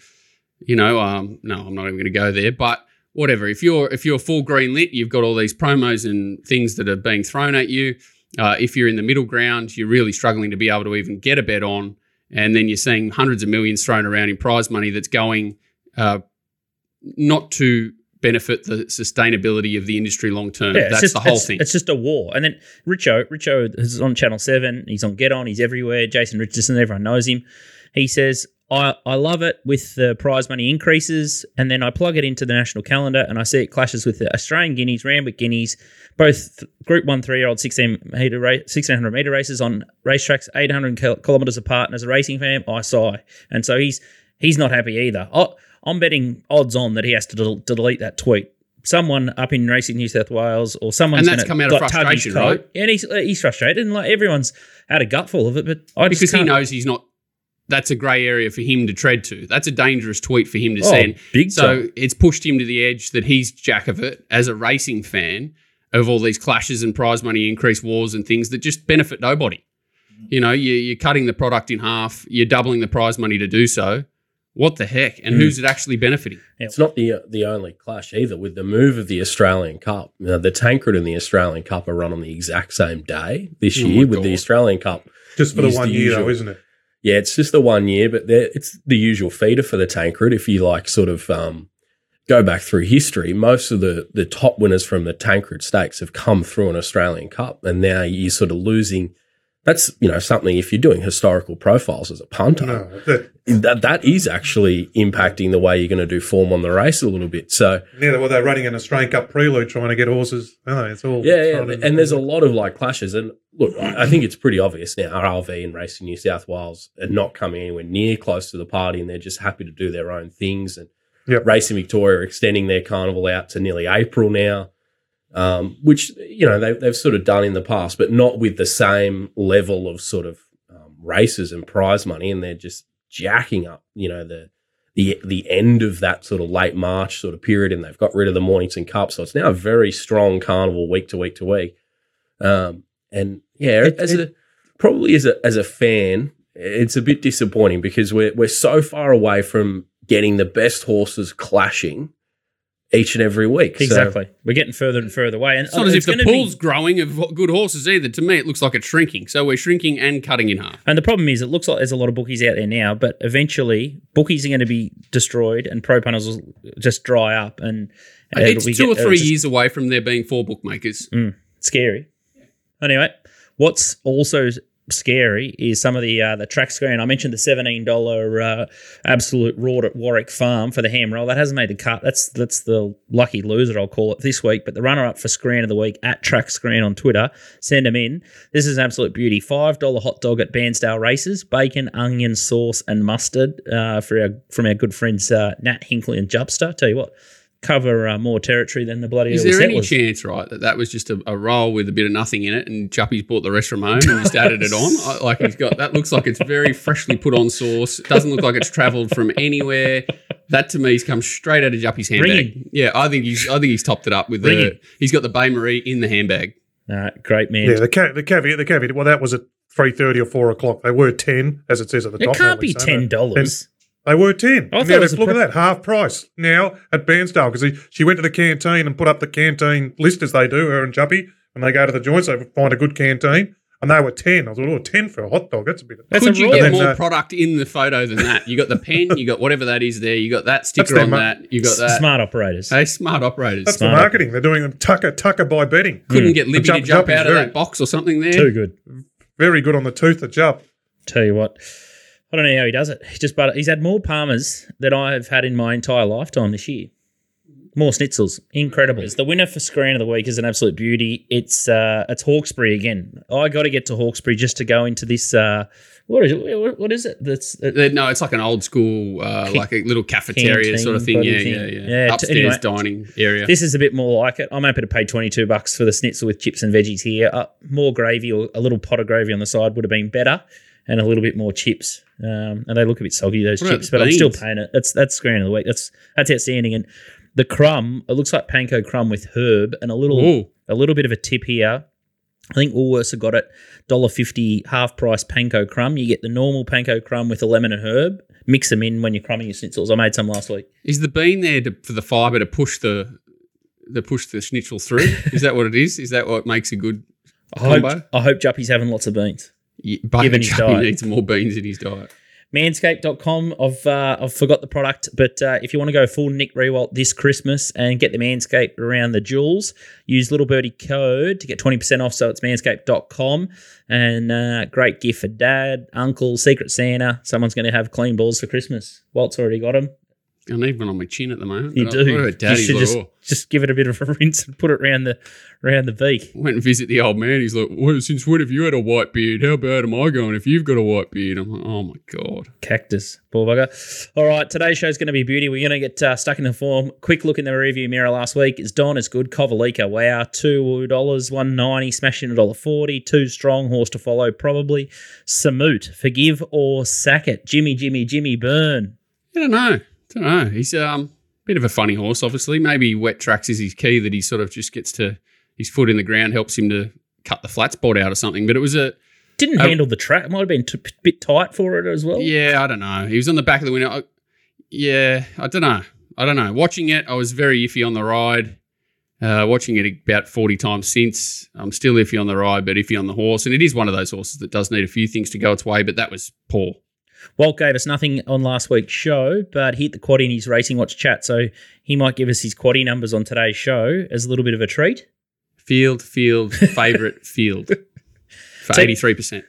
[SPEAKER 3] you know, um, no, I'm not even going to go there, but whatever. If you're if you're full green lit, you've got all these promos and things that are being thrown at you. Uh, if you're in the middle ground, you're really struggling to be able to even get a bet on, and then you're seeing hundreds of millions thrown around in prize money that's going uh, not to benefit the sustainability of the industry long term.
[SPEAKER 2] Yeah,
[SPEAKER 3] that's
[SPEAKER 2] just,
[SPEAKER 3] the whole
[SPEAKER 2] it's,
[SPEAKER 3] thing.
[SPEAKER 2] It's just a war. And then Richo, Richo is on Channel 7. He's on Get On. He's everywhere. Jason Richardson, everyone knows him. He says, I, I love it with the prize money increases. And then I plug it into the national calendar and I see it clashes with the Australian Guineas, Randwick Guineas, both Group 1 three year old 16 meter ra- 1600 meter races on racetracks 800 kil- kilometres apart. And as a racing fan, I sigh. And so he's he's not happy either. I, I'm betting odds on that he has to, del- delete that tweet. Someone up in Racing New South Wales or someone's
[SPEAKER 3] And that's
[SPEAKER 2] gonna,
[SPEAKER 3] come out of
[SPEAKER 2] like, tug his
[SPEAKER 3] frustration, right?
[SPEAKER 2] Yeah, and he's, he's frustrated, and like everyone's had a gutful of it. But I
[SPEAKER 3] because he knows he's not. That's a grey area for him to tread to. That's a dangerous tweet for him to
[SPEAKER 2] Oh,
[SPEAKER 3] send.
[SPEAKER 2] big
[SPEAKER 3] so
[SPEAKER 2] time.
[SPEAKER 3] it's pushed him to the edge that he's jack of it as a racing fan of all these clashes and prize money increase wars and things that just benefit nobody. You know, you, you're cutting the product in half. You're doubling the prize money to do so. What the heck? And
[SPEAKER 2] Hmm.
[SPEAKER 3] who's it actually benefiting?
[SPEAKER 6] It's not the the only clash either. With the move of the Australian Cup, you know, the Tancred and the Australian Cup are run on the exact same day this
[SPEAKER 3] Oh
[SPEAKER 6] year. With the Australian Cup,
[SPEAKER 4] Just for the one
[SPEAKER 6] the
[SPEAKER 4] year, though, isn't it?
[SPEAKER 6] Yeah, it's just the one year, but it's the usual feeder for the Tancred. If you like, sort of um, go back through history, most of the the top winners from the Tancred Stakes have come through an Australian Cup, and now you're sort of losing. That's you know something. If you're doing historical profiles as a punter,
[SPEAKER 4] No, that,
[SPEAKER 6] that that is actually impacting the way you're going to do form on the race a little bit. So
[SPEAKER 4] yeah, well, they're running an Australian Cup prelude trying to get horses. no it's all
[SPEAKER 6] yeah, yeah,
[SPEAKER 4] in-
[SPEAKER 6] and there's a lot of like clashes. And look, I I think it's pretty obvious now. RLV and Racing New South Wales are not coming anywhere near close to the party, and they're just happy to do their own things. And
[SPEAKER 4] Yep.
[SPEAKER 6] Racing Victoria are extending their carnival out to nearly April now, um, which you know they, they've sort of done in the past, but not with the same level of sort of um, races and prize money. And they're just jacking up, you know, the the the end of that sort of late March sort of period, and they've got rid of the Mornington Cup, so it's now a very strong carnival week to week to week. Um, and yeah,
[SPEAKER 5] It-
[SPEAKER 6] as
[SPEAKER 5] it-
[SPEAKER 6] a probably as a as a fan, it's a bit disappointing because we're we're so far away from getting the best horses clashing each and every week. So-
[SPEAKER 2] Exactly. We're getting further and further away. And
[SPEAKER 3] It's not as uh, if the
[SPEAKER 2] gonna be-
[SPEAKER 3] pool's growing of good horses either. To me, it looks like it's shrinking. So we're shrinking and cutting in half.
[SPEAKER 2] And the problem is, it looks like there's a lot of bookies out there now, but eventually bookies are going to be destroyed and pro punters will just dry up. And it'll
[SPEAKER 3] It's
[SPEAKER 2] be
[SPEAKER 3] two
[SPEAKER 2] get-
[SPEAKER 3] or three
[SPEAKER 2] it's just
[SPEAKER 3] years away from there being four bookmakers.
[SPEAKER 2] Mm, scary. Anyway, what's also scary is some of the uh, the track screen. I mentioned the seventeen dollar uh, absolute reward at Warwick Farm for the ham roll. That hasn't made the cut. That's that's the lucky loser, I'll call it this week. But the runner up for screen of the week at Track Screen on Twitter, send them in. This is absolute beauty. Five dollar hot dog at Bairnsdale Races, bacon, onion sauce, and mustard uh, for our from our good friends uh, Nat Hinkley and Jupster. Tell you what. Cover uh, more territory than the bloody
[SPEAKER 3] Is there any
[SPEAKER 2] settlers.
[SPEAKER 3] chance, right, that that was just a, a roll with a bit of nothing in it, and Juppy's bought the rest from home and just added it on? (laughs) I, like he's got that looks like it's very freshly put on sauce. It doesn't look like it's travelled from anywhere. That to me has come straight out of Juppy's
[SPEAKER 2] Bring
[SPEAKER 3] handbag. Yeah, I think he's I think he's topped it up with
[SPEAKER 2] Bring
[SPEAKER 3] the. He's got the bain-marie in the handbag.
[SPEAKER 2] Uh, great man.
[SPEAKER 4] Yeah, the, ca- the caveat, the caveat. Well, that was at three thirty or four o'clock. They were ten, as it says at the
[SPEAKER 2] It
[SPEAKER 4] top.
[SPEAKER 2] It can't be ten
[SPEAKER 4] they-
[SPEAKER 2] dollars.
[SPEAKER 4] They were ten.
[SPEAKER 2] I
[SPEAKER 4] And
[SPEAKER 2] thought
[SPEAKER 4] now
[SPEAKER 2] it was
[SPEAKER 4] they-
[SPEAKER 2] a
[SPEAKER 4] look
[SPEAKER 2] pre-
[SPEAKER 4] at that half price now at Bairnsdale because she went to the canteen and put up the canteen list as they do. Her and Juppy when they go to the joints, they find a good canteen, and they were ten. I thought, oh, 10 for a hot dog. That's a bit.
[SPEAKER 2] That's
[SPEAKER 3] Could
[SPEAKER 2] a
[SPEAKER 3] you get
[SPEAKER 4] then,
[SPEAKER 3] more
[SPEAKER 4] uh,
[SPEAKER 3] product in the photo than that? You got the pen, you got whatever that is there, you got that sticker on
[SPEAKER 4] mo-
[SPEAKER 3] that, you got that.
[SPEAKER 2] Smart operators.
[SPEAKER 3] Hey, smart operators.
[SPEAKER 4] That's
[SPEAKER 2] Smart.
[SPEAKER 4] the marketing. They're doing them tucker tucker by betting.
[SPEAKER 3] Couldn't get Libby
[SPEAKER 4] Jupp-
[SPEAKER 3] to jump
[SPEAKER 4] Juppy's
[SPEAKER 3] out of
[SPEAKER 4] very-
[SPEAKER 3] that box or something there.
[SPEAKER 2] Too good.
[SPEAKER 4] Very good on the tooth, the Jupp.
[SPEAKER 2] Tell you what, I don't know how he does it. He just but he's had more parmas than I have had in my entire lifetime this year. More schnitzels, incredible. The winner for screen of the week is an absolute beauty. It's uh, it's Hawkesbury again. I got to get to Hawkesbury just to go into this. Uh, what is it? What- What is it? That's uh,
[SPEAKER 3] Uh, No, it's like an old school, uh, like a little cafeteria sort of thing. Yeah,
[SPEAKER 2] bloody
[SPEAKER 3] yeah, yeah.
[SPEAKER 2] Yeah,
[SPEAKER 3] Upstairs
[SPEAKER 2] anyway.
[SPEAKER 3] dining area.
[SPEAKER 2] This is a bit more like it. I'm happy to pay 22 bucks for the schnitzel with chips and veggies here. Uh, more gravy or a little pot of gravy on the side would have been better, and a little bit more chips. Um, and they look a bit soggy those chips, but I'm still paying it. That's that's screen of the week. That's that's outstanding. And the crumb, it looks like panko crumb with herb and a little
[SPEAKER 3] Ooh.
[SPEAKER 2] a little bit of a tip here. I think Woolworths have got it $1.50 half price panko crumb. You get the normal panko crumb with the lemon and herb. Mix them in when you're crumbing your schnitzels. I made some last week.
[SPEAKER 3] Is the bean there to, for the fibre to push the to push the schnitzel through? is that what it is? Is that what makes a good (laughs)
[SPEAKER 2] I hope,
[SPEAKER 3] Combo?
[SPEAKER 2] I hope Juppy's having lots of beans.
[SPEAKER 3] Y- bacon
[SPEAKER 2] Given his diet.
[SPEAKER 3] needs more beans in his diet?
[SPEAKER 2] Manscaped.com. I've uh, I've forgot the product, but uh, if you want to go full Nick Rewalt this Christmas and get the Manscaped around the jewels, use Little Birdie code to get 20% off. So it's manscaped.com. And uh, great gift for dad, uncle, secret Santa. Someone's going to have clean balls for Christmas. Walt's already got them.
[SPEAKER 3] I need one on my chin at the moment.
[SPEAKER 2] You do.
[SPEAKER 3] I- what about
[SPEAKER 2] You should
[SPEAKER 3] like,
[SPEAKER 2] just,
[SPEAKER 3] oh.
[SPEAKER 2] just give it a bit of a (laughs) rinse and put it around the around the beak.
[SPEAKER 3] Went and visit the old man. He's like, well, since when have you had a white beard? How bad am I going if you've got a white beard? I'm like, oh my God.
[SPEAKER 2] Cactus, poor bugger. All right, today's show's going to be beauty. We're going to get uh, stuck in the form. Quick look in the review mirror last week. It's Don is good. Kovalika, wow, two dollars, one ninety, smashing a dollar forty. Too strong, horse to follow, probably. Samut, forgive or sack it. Jimmy, Jimmy, Jimmy, burn.
[SPEAKER 3] I don't know. Don't know. He's um a bit of a funny horse, obviously. Maybe wet tracks is his key that he sort of just gets to his foot in the ground, helps him to cut the flat spot out or something. But it was a
[SPEAKER 2] Didn't
[SPEAKER 3] Oh.
[SPEAKER 2] handle the track. Might have been a bit tight for it as well.
[SPEAKER 3] yeah, I don't know. He was on the back of the window. I, yeah, I don't know. I don't know. Watching it, I was very iffy on the ride. Uh, watching it about 40 times since, I'm still iffy on the ride, but iffy on the horse. And it is one of those horses that does need a few things to go its way, but that was poor.
[SPEAKER 2] Walt gave us nothing on last week's show, but he hit the quaddy in his Racing Watch chat, so he might give us his quaddy numbers on today's show as a little bit of a treat.
[SPEAKER 3] Field, field, favourite (laughs) field for
[SPEAKER 2] Take-
[SPEAKER 3] 83%.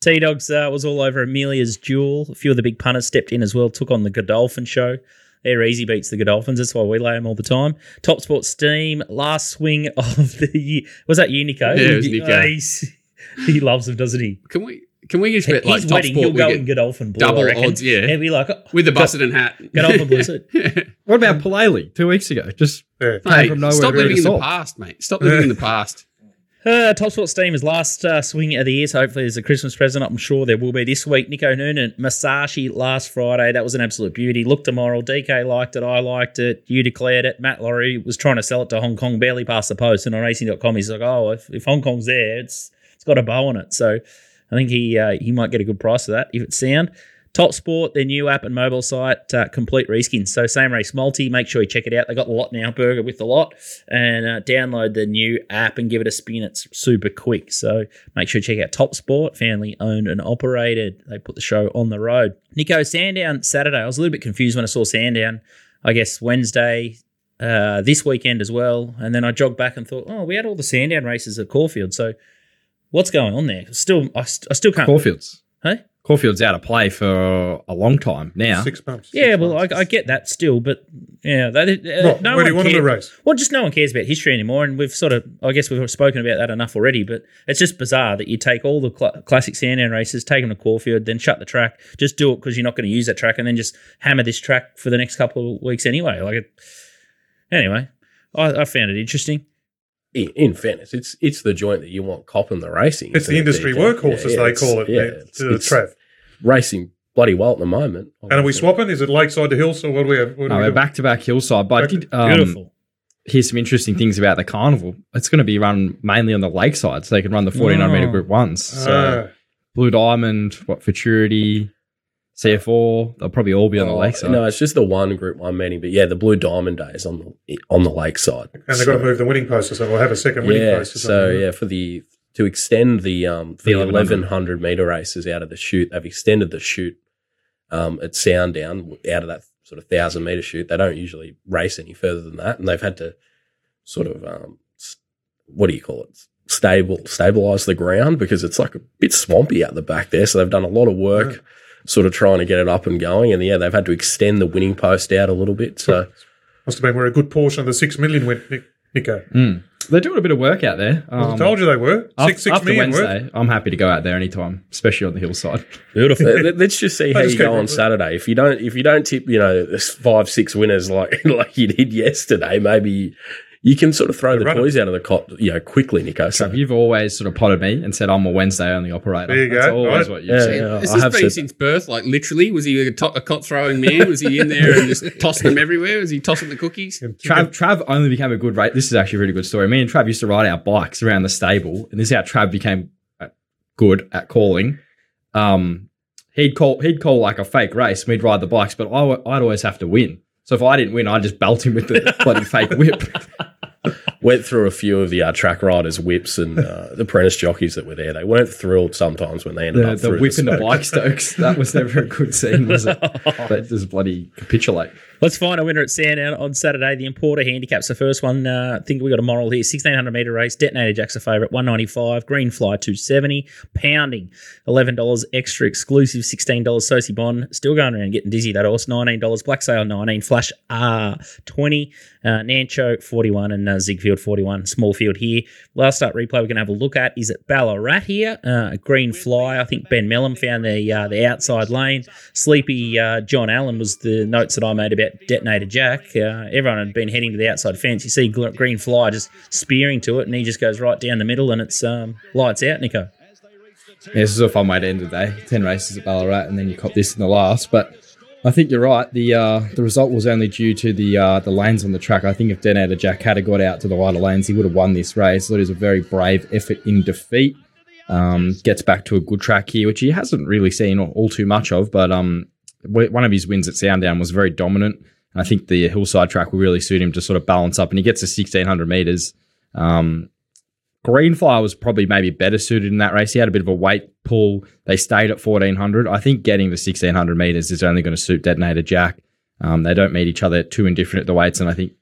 [SPEAKER 2] T Dogs uh, was all over Amelia's Jewel. A few of the big punters stepped in as well, took on the Godolphin show. They're easy beats the Godolphins. That's why we lay them all the time. Top Sport Steam, last swing of the year. Was that you, Nico?
[SPEAKER 3] Yeah, it was Nico.
[SPEAKER 2] Oh, (laughs) he loves them, doesn't he?
[SPEAKER 3] Can we can we just bet like
[SPEAKER 2] His
[SPEAKER 3] top
[SPEAKER 2] wedding,
[SPEAKER 3] sport
[SPEAKER 2] he'll
[SPEAKER 3] we
[SPEAKER 2] go
[SPEAKER 3] get
[SPEAKER 2] in Godolphin blue.
[SPEAKER 3] Double
[SPEAKER 2] reckon.
[SPEAKER 3] odds, yeah.
[SPEAKER 2] He'll be like, oh,
[SPEAKER 3] with the
[SPEAKER 2] Go-
[SPEAKER 3] Busted hat?
[SPEAKER 2] Godolphin blue suit. (laughs)
[SPEAKER 5] What about Palele two weeks ago? Just
[SPEAKER 4] Yeah.
[SPEAKER 5] came
[SPEAKER 3] Mate,
[SPEAKER 5] from nowhere.
[SPEAKER 3] stop living in
[SPEAKER 5] us
[SPEAKER 3] the past, mate. Stop living in the past. (laughs)
[SPEAKER 2] Uh, Top Sport Steam is last uh, swing of the year, so hopefully there's a Christmas present. I'm sure there will be this week. Nico Noonan, Masashi last Friday. That was an absolute beauty. Looked tomorrow. DK liked it. I liked it. You declared it. Matt Laurie was trying to sell it to Hong Kong, barely past the post. And on racing.com, he's like, oh, if, if Hong Kong's there, it's it's got a bow on it. So I think he uh, he might get a good price for that if it's sound. Top Sport, their new app and mobile site, uh, complete reskins. So same race multi. Make sure you check it out. They got the lot now, burger with the lot, and uh, download the new app and give it a spin. It's super quick. So make sure you check out Top Sport, family owned and operated. They put the show on the road. Nico Sandown Saturday. I was a little bit confused when I saw Sandown. I guess Wednesday, uh, this weekend as well, and then I jogged back and thought, oh, we had all the Sandown races at Caulfield. So what's going on there? Still, I, st- I still can't.
[SPEAKER 5] Caulfield's.
[SPEAKER 2] Hey?
[SPEAKER 5] Caulfield's out of play for a long time now.
[SPEAKER 4] Six months.
[SPEAKER 2] Yeah,
[SPEAKER 4] Six
[SPEAKER 2] well,
[SPEAKER 4] months.
[SPEAKER 2] I, I get that still, but yeah, they, uh,
[SPEAKER 4] What,
[SPEAKER 2] no
[SPEAKER 4] where do you
[SPEAKER 2] one
[SPEAKER 4] want him to
[SPEAKER 2] cares.
[SPEAKER 4] race?
[SPEAKER 2] Well, just no one cares about history anymore, and we've sort of, I guess, we've spoken about that enough already. But it's just bizarre that you take all the cl- classic Sandown races, take them to Caulfield, then shut the track, just do it because you're not going to use that track, and then just hammer this track for the next couple of weeks anyway. Like, it, anyway, I, I found it interesting.
[SPEAKER 6] In, in fairness, it's it's the joint that you want copping the racing.
[SPEAKER 4] It's the
[SPEAKER 6] isn't it,
[SPEAKER 4] industry
[SPEAKER 6] DJ?
[SPEAKER 4] workhorse,
[SPEAKER 6] Yeah,
[SPEAKER 4] as
[SPEAKER 6] yeah,
[SPEAKER 4] they call it,
[SPEAKER 6] Yeah, it's,
[SPEAKER 4] to the
[SPEAKER 6] it's
[SPEAKER 4] Trev.
[SPEAKER 6] racing bloody well at the moment.
[SPEAKER 4] And are we swapping? Is it Lakeside to Hills, or what do we have? What
[SPEAKER 5] No,
[SPEAKER 4] we
[SPEAKER 5] we're back to back hillside. But I did um,
[SPEAKER 2] Beautiful.
[SPEAKER 5] hear some interesting things about the carnival. It's going to be run mainly on the lakeside, so they can run the 1400 meter
[SPEAKER 2] Oh.
[SPEAKER 5] group ones. So
[SPEAKER 4] Ah,
[SPEAKER 5] Blue Diamond, what Futurity, CF4, they'll probably all be on the
[SPEAKER 6] Oh,
[SPEAKER 5] lakeside.
[SPEAKER 6] No, it's just the one group one meeting, but yeah, the Blue Diamond Day is on the on the lakeside,
[SPEAKER 4] and they've
[SPEAKER 6] So-
[SPEAKER 4] got to move the winning post or something, or have a second winning
[SPEAKER 6] Yeah,
[SPEAKER 4] post or
[SPEAKER 6] so yeah, for the to extend the um
[SPEAKER 5] The
[SPEAKER 6] the
[SPEAKER 5] 1100.
[SPEAKER 6] eleven hundred meter races out of the chute, they've extended the chute um at Sandown out of that sort of thousand meter chute. They don't usually race any further than that, and they've had to sort of um what do you call it? Stable stabilize the ground because it's like a bit swampy out the back there. So they've done a lot of work. Sort of trying to get it up and going, and yeah, they've had to extend the winning post out a little bit. So
[SPEAKER 4] Must have been where a good portion of the six million went, Nick, Nico.
[SPEAKER 5] Mm. They're doing a bit of work out there.
[SPEAKER 4] I
[SPEAKER 5] Um,
[SPEAKER 4] told you they were.
[SPEAKER 5] af-
[SPEAKER 4] Six, six
[SPEAKER 5] after
[SPEAKER 4] million worth.
[SPEAKER 5] Wednesday, I'm happy to go out there anytime, especially on the hillside.
[SPEAKER 2] Beautiful. (laughs)
[SPEAKER 6] Let- Let's just see how
[SPEAKER 4] just
[SPEAKER 6] you
[SPEAKER 4] go
[SPEAKER 6] go on. Saturday. If you don't, if you don't tip, you know, this five, six winners like (laughs) like you did yesterday, maybe you can sort of throw the
[SPEAKER 4] run it.
[SPEAKER 6] toys out of the cot, you know, quickly, Nico. So,
[SPEAKER 5] So you've always sort of potted me and said I'm a Wednesday only operator.
[SPEAKER 4] There you
[SPEAKER 5] That's
[SPEAKER 4] go.
[SPEAKER 5] always
[SPEAKER 4] Right.
[SPEAKER 5] what you've
[SPEAKER 6] Yeah,
[SPEAKER 5] said.
[SPEAKER 6] yeah.
[SPEAKER 3] Has
[SPEAKER 6] I
[SPEAKER 3] this
[SPEAKER 6] have
[SPEAKER 3] been
[SPEAKER 6] said-
[SPEAKER 3] since birth? Like literally, was he a, to- a cot throwing man? Was he in there and just (laughs) tossing them everywhere? Was he tossing the cookies?
[SPEAKER 5] Trav, Trav only became a good rate. This is actually a really good story. Me and Trav used to ride our bikes around the stable, and this is how Trav became uh, good at calling. Um, he'd call he'd call like a fake race. and We'd ride the bikes, but I, w- I'd always have to win. So if I didn't win, I'd just belt him with the (laughs) bloody fake whip.
[SPEAKER 6] Went through a few of the uh, track riders' whips and uh, (laughs) the apprentice jockeys that were there. They weren't thrilled sometimes when they ended
[SPEAKER 5] The,
[SPEAKER 6] up
[SPEAKER 5] the
[SPEAKER 6] through
[SPEAKER 5] whip and the bike stokes. (laughs) That was never a good scene, was it? (laughs) But just bloody capitulate.
[SPEAKER 2] Let's find a winner at Sandown on Saturday. The Importer Handicap's the first one. Uh, I think we got a moral here. 1600 metre race. Detonator Jack's a favourite. 195. Green Fly 270. Pounding. $11 extra exclusive. $16 Soci Bond. Still going around getting dizzy that horse. $19. Black Sail 19. Flash R 20. Uh, Nancho 41 and uh, Zigfield 41. Small field here. Last start replay we're going to have a look at is at Ballarat here. Uh, Green Fly. I think Ben Melham found the uh, the outside lane. Sleepy uh, John Allen was the notes that I made about Detonator Jack. Uh, everyone had been heading to the outside fence. You see Gl- Green Fly just spearing to it, and he just goes right down the middle, and it's um, lights out, Nico.
[SPEAKER 5] Yeah, this is a fun way to end the day. Ten races at Ballarat, and then you cop this in the last. But I think you're right. The uh, the result was only due to the uh, the lanes on the track. I think if Detonator Jack had got out to the wider lanes, he would have won this race. So it is a very brave effort in defeat. Um, gets back to a good track here, which he hasn't really seen all, too much of. But um, one of his wins at Sandown was very dominant. I think the hillside track will really suit him to sort of balance up. And he gets to 1600 meters. Um, Greenfly was probably maybe better suited in that race. He had a bit of a weight pull. They stayed at 1400. I think getting the 1600 meters is only going to suit Detonator Jack. Um, they don't meet each other too indifferent at the weights, and I think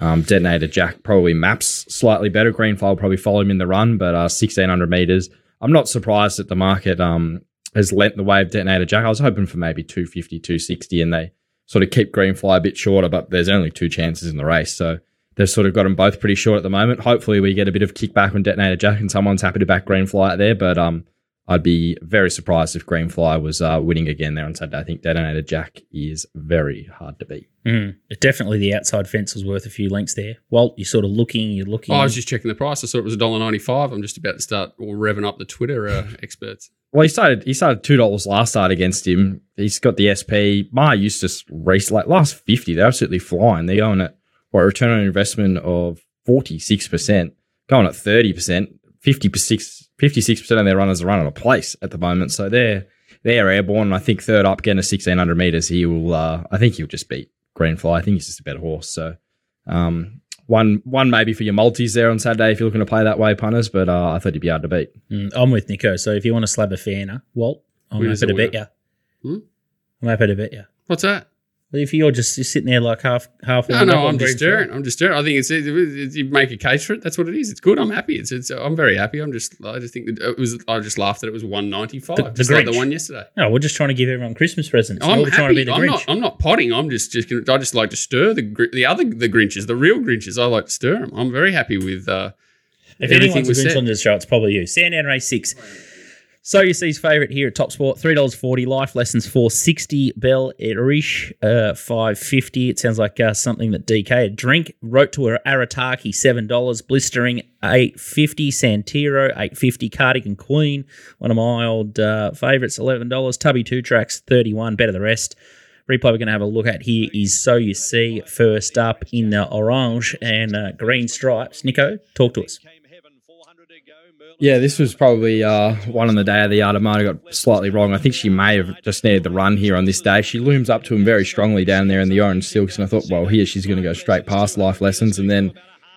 [SPEAKER 5] um, Detonator Jack probably maps slightly better. Greenfly will probably follow him in the run, but uh, 1600 meters. I'm not surprised that the market um, has lent the way of Detonator Jack. I was hoping for maybe 250, 260, and they sort of keep Greenfly a bit shorter, but there's only two chances in the race, so they've sort of got them both pretty short at the moment. Hopefully, we get a bit of kickback on Detonator Jack, and someone's happy to back Greenfly out there. But um, I'd be very surprised if Greenfly was uh, winning again there on Saturday. I think Detonator Jack is very hard to beat.
[SPEAKER 2] Mm. Definitely the outside fence was worth a few links there. Walt, you're sort of looking, you're looking.
[SPEAKER 3] Oh, I was just checking the price. I saw it was $1.95. I'm just about to start revving up the Twitter uh, (laughs) experts.
[SPEAKER 5] Well, he started. He started two dollars last start against him. He's got the SP. Ma used to race like last fifty. They're absolutely flying. They're going at what a return on investment of forty six percent, going at thirty percent. 56 percent of their runners are running a place at the moment, so they're they're airborne. I think third up, getting a sixteen hundred meters, he will. Uh, I think he'll just beat Greenfly. I think he's just a better horse. So um, one one maybe for your multis there on Saturday if you're looking to play that way, punters. But uh, I thought he'd be hard to beat.
[SPEAKER 2] Mm, I'm with Nico. So if you want to slab a fanner, Walt, I'm
[SPEAKER 3] Where's
[SPEAKER 2] happy to
[SPEAKER 3] the
[SPEAKER 2] bet you.
[SPEAKER 3] Hmm?
[SPEAKER 2] I'm happy to bet you.
[SPEAKER 3] What's that?
[SPEAKER 2] If you're just you're sitting there like half half.
[SPEAKER 3] No, no, I'm just staring. I'm just staring. I think it's, it, it- you make a case for it. That's what it is. It's good. I'm happy. It's, it's I'm very happy. I'm just I just think that it was. I just laughed that it was 195,
[SPEAKER 2] The- the
[SPEAKER 3] just like the one yesterday.
[SPEAKER 2] No, we're just trying to give everyone Christmas presents.
[SPEAKER 3] I'm
[SPEAKER 2] we're trying to be
[SPEAKER 3] happy.
[SPEAKER 2] the
[SPEAKER 3] I'm
[SPEAKER 2] Grinch.
[SPEAKER 3] not. I'm not potting. I'm just just. I just like to stir the the other the Grinches, the real Grinches. I like to stir them. I'm very happy with. uh
[SPEAKER 2] If anyone's a Grinch on this show, it's probably you. Sandown Race 6. So you see's favourite here at Top Sport, $3.40. Life lessons 460 Bell Irish, uh, 550 It sounds like uh, something that DK drink. Wrote to her Arataki, $7. Blistering, 850 Santiro, 850 Cardigan Queen, one of my old uh, favourites, $11. Tubby Two Tracks, 31 Better the rest. Replay we're going to have a look at here is So You See, first up in the orange and uh, green stripes. Nico, talk to us.
[SPEAKER 5] Yeah, this was probably uh, one on the day of the Artemata got slightly wrong. I think she may have just needed the run here on this day. She looms up to him very strongly down there in the orange silks, and I thought, well, here she's going to go straight past life lessons, and then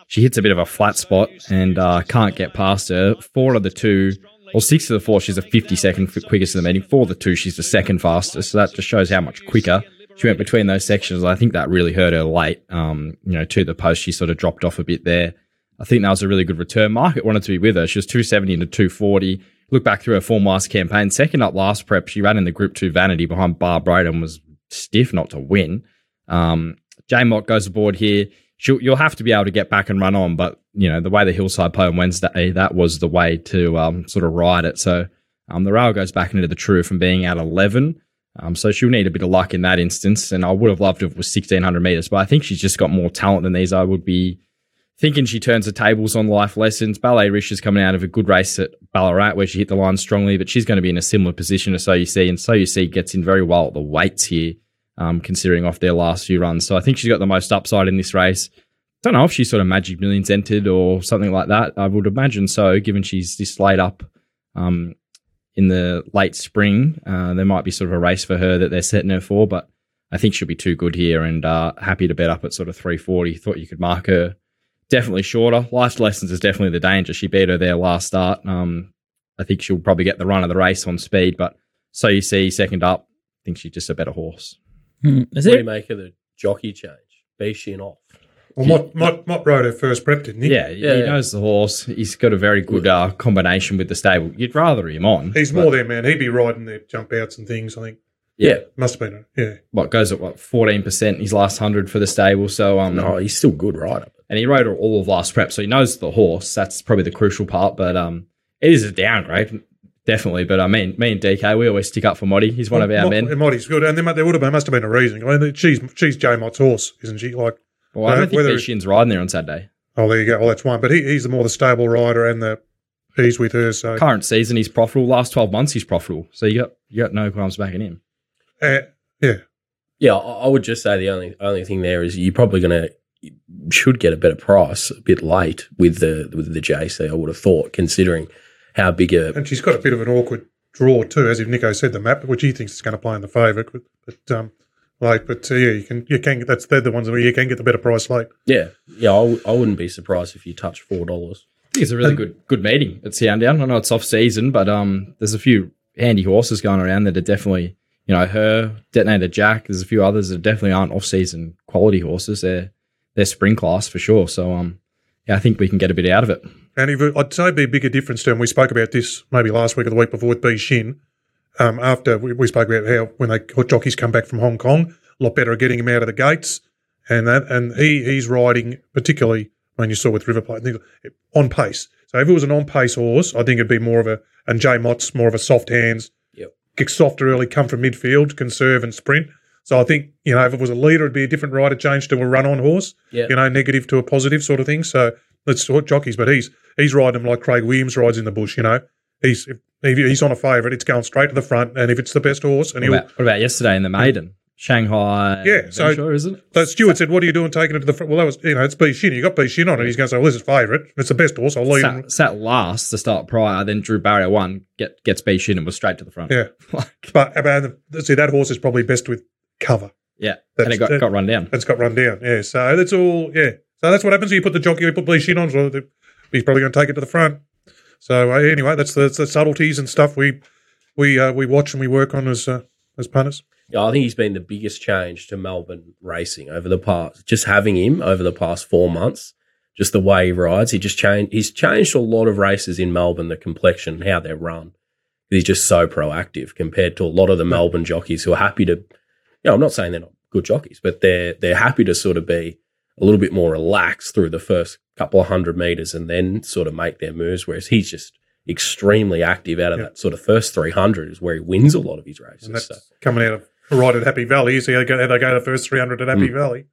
[SPEAKER 5] she hits a bit of a flat spot and uh, can't get past her. Four of the two, or six of the four, she's a 50 second quickest in the meeting. Four of the two, she's the second fastest. So that just shows how much quicker she went between those sections. I think that really hurt her late. Um, you know, to the post, she sort of dropped off a bit there. I think that was a really good return. Market wanted to be with her. She was 270 into 240. Look back through her form last campaign. Second up last prep, she ran in the Group 2 Vanity behind Bar Braden, was stiff not to win. Um, J Mott goes aboard here. She'll, you'll have to be able to get back and run on, but you know the way the hillside play on Wednesday, that was the way to um, sort of ride it. So um, the rail goes back into the true from being at 11. Um, so she'll need a bit of luck in that instance. And I would have loved if it was 1600 meters, but I think she's just got more talent than these. I would be thinking she turns the tables on life lessons. Ballet Rish is coming out of a good race at Ballarat where she hit the line strongly, but she's going to be in a similar position to So You See. And So You See gets in very well at the weights here, um, considering off their last few runs. So I think she's got the most upside in this race. Don't know if she's sort of Magic Millions entered or something like that. I would imagine so, given she's this late up um, in the late spring. Uh, there might be sort of a race for her that they're setting her for, but I think she'll be too good here and uh, happy to bet up at sort of 340. Thought you could mark her definitely shorter. Life lessons is definitely the danger. She beat her there last start. Um, I think she'll probably get the run of the race on speed, but so you see second up. I think she's just a better horse.
[SPEAKER 2] Hmm. Is
[SPEAKER 6] What do
[SPEAKER 2] it?
[SPEAKER 6] you make of the jockey change? Bishin off.
[SPEAKER 4] Well, Mott, Mott, Mott rode her first prep, didn't he?
[SPEAKER 5] Yeah,
[SPEAKER 6] Yeah,
[SPEAKER 5] he
[SPEAKER 6] yeah.
[SPEAKER 5] knows the horse. He's got a very good uh, combination with the stable. You'd rather him on.
[SPEAKER 4] He's more there, man. He'd be riding their jump outs and things, I think.
[SPEAKER 5] Yeah,
[SPEAKER 4] Must have been, a, yeah.
[SPEAKER 5] what goes at what fourteen percent his last hundred for the stable. So um,
[SPEAKER 6] No, he's still good rider.
[SPEAKER 5] And he rode all of last prep, so he knows the horse. That's probably the crucial part. But um, it is a downgrade, definitely. But I mean, me and DK, we always stick up for Moddy. He's one of our
[SPEAKER 4] Mott-
[SPEAKER 5] men.
[SPEAKER 4] Mott's good. And there, there would have been, must have been a reason. I mean, she's, she's J Mott's horse, isn't she? Like,
[SPEAKER 5] Well, I don't think
[SPEAKER 4] whether-
[SPEAKER 5] Bishin's riding there on Saturday.
[SPEAKER 4] oh, there you go. Well, that's one. But he, he's the more the stable rider and the he's with her. So,
[SPEAKER 5] Current season, he's profitable. Last twelve months, he's profitable. So you got you got no qualms backing him.
[SPEAKER 4] uh, yeah.
[SPEAKER 6] Yeah, I I would just say the only only thing there is you're probably going to should get a better price a bit late with the with the JC. I would have thought, considering how big a
[SPEAKER 4] And she's got a bit of an awkward draw too, as if Nico said the map, which he thinks is going to play in the favour. But, but um, late, but uh, yeah, you can you can get that's they're the ones where you can get the better price late.
[SPEAKER 6] yeah yeah. I, w- I wouldn't be surprised if you touch four dollars.
[SPEAKER 5] It's a really good good meeting at Sandown. I know it's off season, but um, there's a few handy horses going around that are definitely you know her detonator Jack. There's a few others that definitely aren't off season quality horses. They're they're spring class for sure. So um, yeah, I think we can get a bit out of it.
[SPEAKER 4] And if I'd say it'd be a bigger difference to, and we spoke about this maybe last week or the week before with B Shinn. Um, after we, we spoke about how when they jockeys come back from Hong Kong, a lot better at getting him out of the gates, and that and he he's riding particularly when you saw with River Plate on pace. So if it was an on pace horse, I think it'd be more of a and J Mott's more of a soft hands,
[SPEAKER 6] Yep.
[SPEAKER 4] kick softer early, come from midfield, conserve and sprint. So I think you know if it was a leader, it'd be a different rider change to a run on horse.
[SPEAKER 6] Yeah.
[SPEAKER 4] You know, negative to a positive sort of thing. So let's talk jockeys, but he's he's riding them like Craig Williams rides in the bush. You know, he's if, he's on a favourite, it's going straight to the front, and if it's the best horse, and
[SPEAKER 5] What about, what about yesterday in the maiden? Shanghai.
[SPEAKER 4] Yeah, so-
[SPEAKER 5] Adventure, isn't it?
[SPEAKER 4] So Stuart said, "What are you doing taking it to the front?" Well, that was you know it's B Shinn. You got B Shinn on it. He's going to say, "Well, this is favourite. It's the best horse. I'll leave him."
[SPEAKER 5] Sat, sat last to start prior, then drew barrier one, get gets B Shinn and was straight to the front.
[SPEAKER 4] Yeah, (laughs)
[SPEAKER 5] Like,
[SPEAKER 4] but uh, about the, see that horse is probably best with cover.
[SPEAKER 5] yeah.
[SPEAKER 4] That's-
[SPEAKER 5] and it got,
[SPEAKER 4] that-
[SPEAKER 5] got run down.
[SPEAKER 4] It's got run down. Yeah, so that's all. Yeah, so that's what happens. You put the jockey, you put B Shinn on. So he's probably going to take it to the front. So uh, anyway, that's the, that's the subtleties and stuff we we uh, we watch and we work on as uh, as punters.
[SPEAKER 6] Yeah, I think he's been the biggest change to Melbourne racing over the past. Just having him over the past four months, just the way he rides, he just changed. He's changed a lot of races in Melbourne, the complexion, how they're run. He's just so proactive compared to a lot of the Melbourne jockeys who are happy to. You know, I'm not saying they're not good jockeys, but they're they're happy to sort of be a little bit more relaxed through the first couple of hundred meters and then sort of make their moves. Whereas he's just extremely active out of
[SPEAKER 4] Yeah.
[SPEAKER 6] that sort of first 300 is where he wins a lot of his races.
[SPEAKER 4] And that's
[SPEAKER 6] So.
[SPEAKER 4] coming out of right at Happy Valley. You see how they go, how they go the first 300 at Happy
[SPEAKER 6] Mm.
[SPEAKER 4] Valley.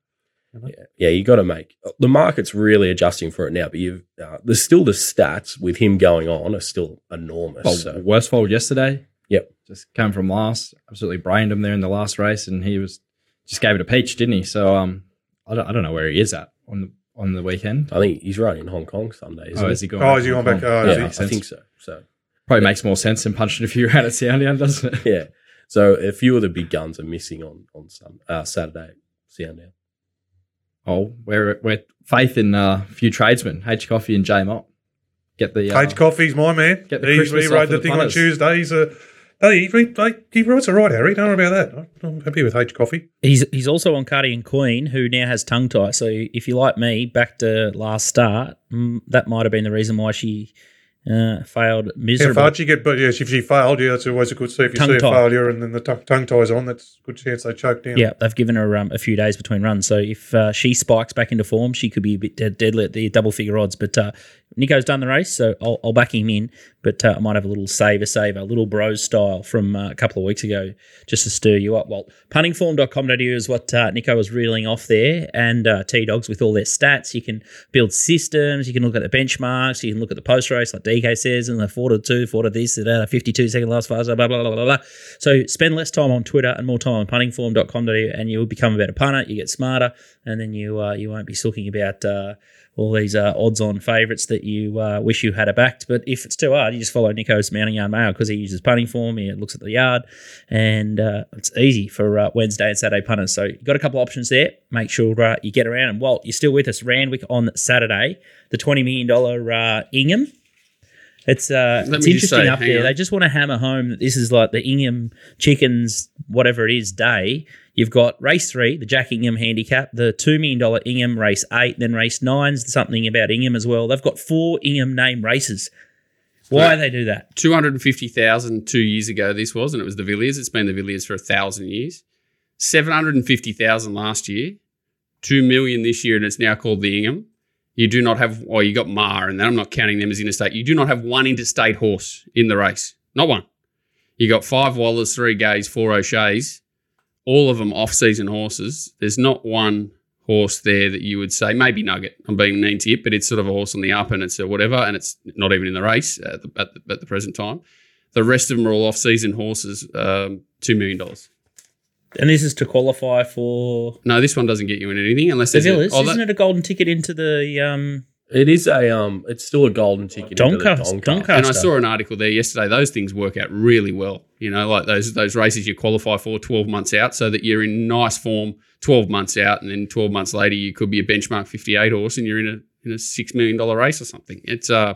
[SPEAKER 6] Yeah, yeah, you got to make the market's really adjusting for it now. But you've uh, there's still the stats with him going on are still enormous.
[SPEAKER 5] Well,
[SPEAKER 6] so
[SPEAKER 5] Worsfold yesterday.
[SPEAKER 6] Yep.
[SPEAKER 5] Just came from last. Absolutely brained him there in the last race, and he was just gave it a peach, didn't he? So um, I don't, I don't know where he is at on the on the weekend.
[SPEAKER 6] I think he's running in Hong Kong Sunday. Isn't
[SPEAKER 5] Oh,
[SPEAKER 6] he?
[SPEAKER 5] is he going?
[SPEAKER 4] Oh,
[SPEAKER 5] back
[SPEAKER 4] is he going back? Oh,
[SPEAKER 6] yeah,
[SPEAKER 4] is he?
[SPEAKER 6] I think so. So
[SPEAKER 5] Probably makes more sense than punching a few (laughs) out at Sandown, doesn't it?
[SPEAKER 6] yeah, so a few of the big guns are missing on on some uh, Saturday. Sandown.
[SPEAKER 5] Oh, we're we're faith in uh, a few tradesmen, H Coffey and J Mott. Get the uh,
[SPEAKER 4] H Coffey's my man.
[SPEAKER 5] Get the
[SPEAKER 4] he,
[SPEAKER 5] Christmas
[SPEAKER 4] he
[SPEAKER 5] off
[SPEAKER 4] rode
[SPEAKER 5] for
[SPEAKER 4] the
[SPEAKER 5] the
[SPEAKER 4] thing on
[SPEAKER 5] punters.
[SPEAKER 4] Tuesday. He's a. Hey, he, he, rides all right, Harry. Don't worry about that. I'm happy with H Coffey.
[SPEAKER 2] He's he's also on Cardigan Queen, who now has tongue tie. So if you like me, back to last start, mm, that might have been the reason why she uh, failed
[SPEAKER 4] How
[SPEAKER 2] miserably.
[SPEAKER 4] far did you get? But yes, if she failed, yeah, that's always a good see. If you
[SPEAKER 2] Tongue
[SPEAKER 4] see a
[SPEAKER 2] tie.
[SPEAKER 4] failure and then the tongue, tongue tie's on, that's a good chance they choke down.
[SPEAKER 2] Yeah, they've given her um, a few days between runs. So if uh, she spikes back into form, she could be a bit dead, deadly at the double figure odds. But uh, Nico's done the race, so I'll, I'll back him in. But uh, I might have a little saver saver, a little bros style from uh, a couple of weeks ago just to stir you up. Well, puntingform.com.au is what uh, Nico was reeling off there, and uh, T Dogs with all their stats. You can build systems, you can look at the benchmarks, you can look at the post race, like DK says, and the 4 to 2, 4 to this, da, 52 second last fast, blah, blah, blah, blah, blah. So spend less time on Twitter and more time on puntingform.com.au, and you'll become a better punter, you get smarter, and then you uh, you won't be sulking about. Uh, all these uh, odds-on favourites that you uh, wish you had a backed. But if it's too hard, you just follow Nico's Mounting Yard Mail because he uses punting form. He looks at the yard, and uh, it's easy for uh, Wednesday and Saturday punters. So you've got a couple options there. Make sure uh, you get around. And Walt, you're still with us. Randwick on Saturday, the $20 million uh, Ingham. It's uh,
[SPEAKER 3] Let
[SPEAKER 2] it's interesting
[SPEAKER 3] say,
[SPEAKER 2] up there.
[SPEAKER 3] on.
[SPEAKER 2] They just want to hammer home that this is like the Ingham chickens, whatever it is, day. You've got race three, the Jack Ingham handicap, the $2 million Ingham race eight, then race nine's something about Ingham as well. They've got four Ingham name races. Why they do that?
[SPEAKER 3] 250,000 two years ago, this was, and it was the Villiers. It's been the Villiers for a thousand years. 750,000 last year, 2 million this year, and it's now called the Ingham. You do not have, or you got Mar, and then I'm not counting them as interstate. You do not have one interstate horse in the race. Not one. You got five Wallers, three Gays, four O'Shea's, all of them off season horses. There's not one horse there that you would say, maybe Nugget. I'm being mean to it, but it's sort of a horse on the up and it's a whatever, and it's not even in the race at the, at the, at the present time. The rest of them are all off season horses, um, $2 million.
[SPEAKER 2] And this is to qualify for
[SPEAKER 3] No, this one doesn't get you in anything unless
[SPEAKER 2] the
[SPEAKER 3] there's a-
[SPEAKER 2] Villiers.
[SPEAKER 3] oh, that-
[SPEAKER 2] Isn't it a golden ticket into the um,
[SPEAKER 6] It is a um. It's still a golden ticket.
[SPEAKER 2] Doncaster?
[SPEAKER 6] Doncaster.
[SPEAKER 2] Doncaster.
[SPEAKER 3] And I saw an article there yesterday. Those things work out really well. You know, like those those races you qualify for 12 months out, so that you're in nice form 12 months out, and then 12 months later you could be a benchmark 58 horse, and you're in a in a six million dollar race or something. It's uh,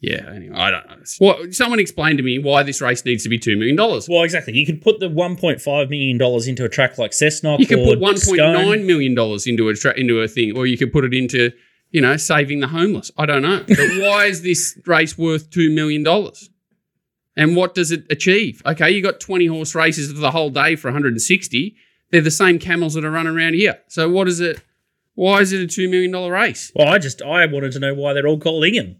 [SPEAKER 3] yeah. Anyway, I don't know. What someone explained to me why this race needs to be two million dollars.
[SPEAKER 2] Well, exactly. You could put the one point five million dollars into a track like Cessnock.
[SPEAKER 3] You could put $1.9 million into a tra- into a thing, or you could put it into you know saving the homeless. I don't know. But (laughs) why is this race worth two million dollars? And what does it achieve? Okay, you got 20 horse races for the whole day for 160. They're the same camels that are running around here. So what is it? Why is it a two million dollar race?
[SPEAKER 2] Well, I just I wanted to know why they're all called Ingham.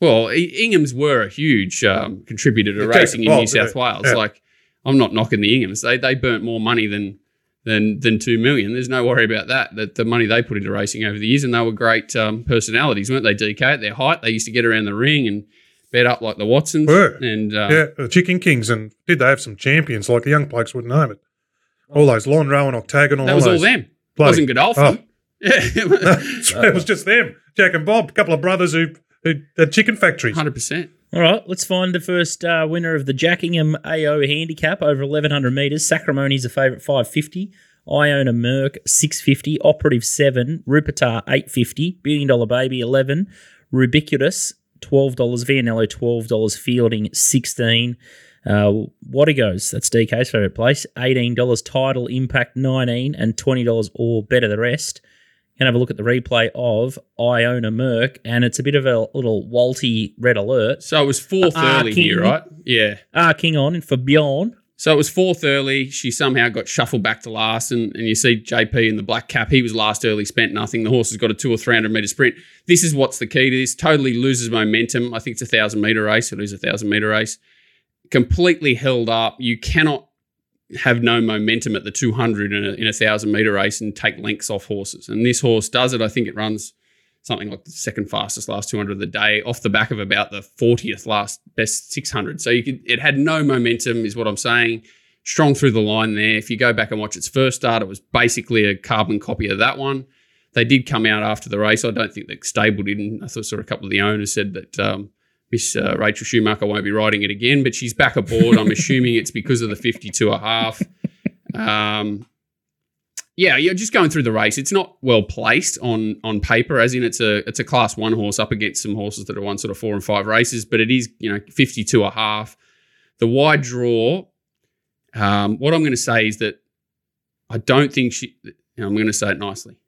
[SPEAKER 3] Well, I- Inghams were a huge um, contributor to racing in New South
[SPEAKER 4] yeah,
[SPEAKER 3] Wales.
[SPEAKER 4] yeah.
[SPEAKER 3] Like, I'm not knocking the Inghams; they they burnt more money than than than two million. There's no worry about that. That the money they put into racing over the years, and they were great um, personalities, weren't they? DK at their height, they used to get around the ring and bet up like the Watsons.
[SPEAKER 4] Were.
[SPEAKER 3] And uh,
[SPEAKER 4] Yeah, the Chicken Kings, and did they have some champions like the young blokes wouldn't name it? All those Lonhro and Octagonal.
[SPEAKER 3] That was all
[SPEAKER 4] those,
[SPEAKER 3] them.
[SPEAKER 4] bloody-
[SPEAKER 3] Wasn't Godolphin.
[SPEAKER 4] Yeah, (laughs) (laughs) it was just them. Jack and Bob, a couple of brothers who, who had chicken factories.
[SPEAKER 3] Hundred percent.
[SPEAKER 2] All right, let's find the first uh, winner of the Jack Ingham AO handicap over 1100 metres. Sacramoni's a favourite 550. Iona Merck 650. Operative 7. Rupertar 850. Billion Dollar Baby 11. Rubiquitous $12. Vianello $12. Fielding 16 uh, Wadigos, that's DK's favourite place. $18. Title Impact 19 and $20 or better the rest. Gonna have a look at the replay of Iona Merck, and it's a bit of a little walty red alert.
[SPEAKER 3] So it was fourth
[SPEAKER 2] Ah,
[SPEAKER 3] early here, right? Yeah.
[SPEAKER 2] Ah, King on for Bjorn.
[SPEAKER 3] So it was fourth early. She somehow got shuffled back to last, and, and you see JP in the black cap. He was last early, spent nothing. The horse has got a two or three hundred meter sprint. This is what's the key to this. Totally loses momentum. I think it's a thousand meter race. It is a thousand meter race. Completely held up. You cannot have no momentum at the 200 in a, in a thousand meter race and take lengths off horses. And this horse does it. I think it runs something like the second fastest last 200 of the day off the back of about the 40th last best 600. So you could, it had no momentum, is what I'm saying. Strong through the line there. If you go back and watch its first start, it was basically a carbon copy of that one. They did come out after the race. I don't think the stable didn't. I thought sort of a couple of the owners said that um, Miss uh, Rachel Schumacher won't be riding it again, but she's back aboard. I'm assuming it's because of the 52 and a half. Um, yeah, you're just going through the race. It's not well placed on on paper, as in it's a it's a class one horse up against some horses that are won sort of four and five races, but it is you know 52 and a half. The wide draw. Um, what I'm going to say is that I don't think she. I'm going to say it nicely.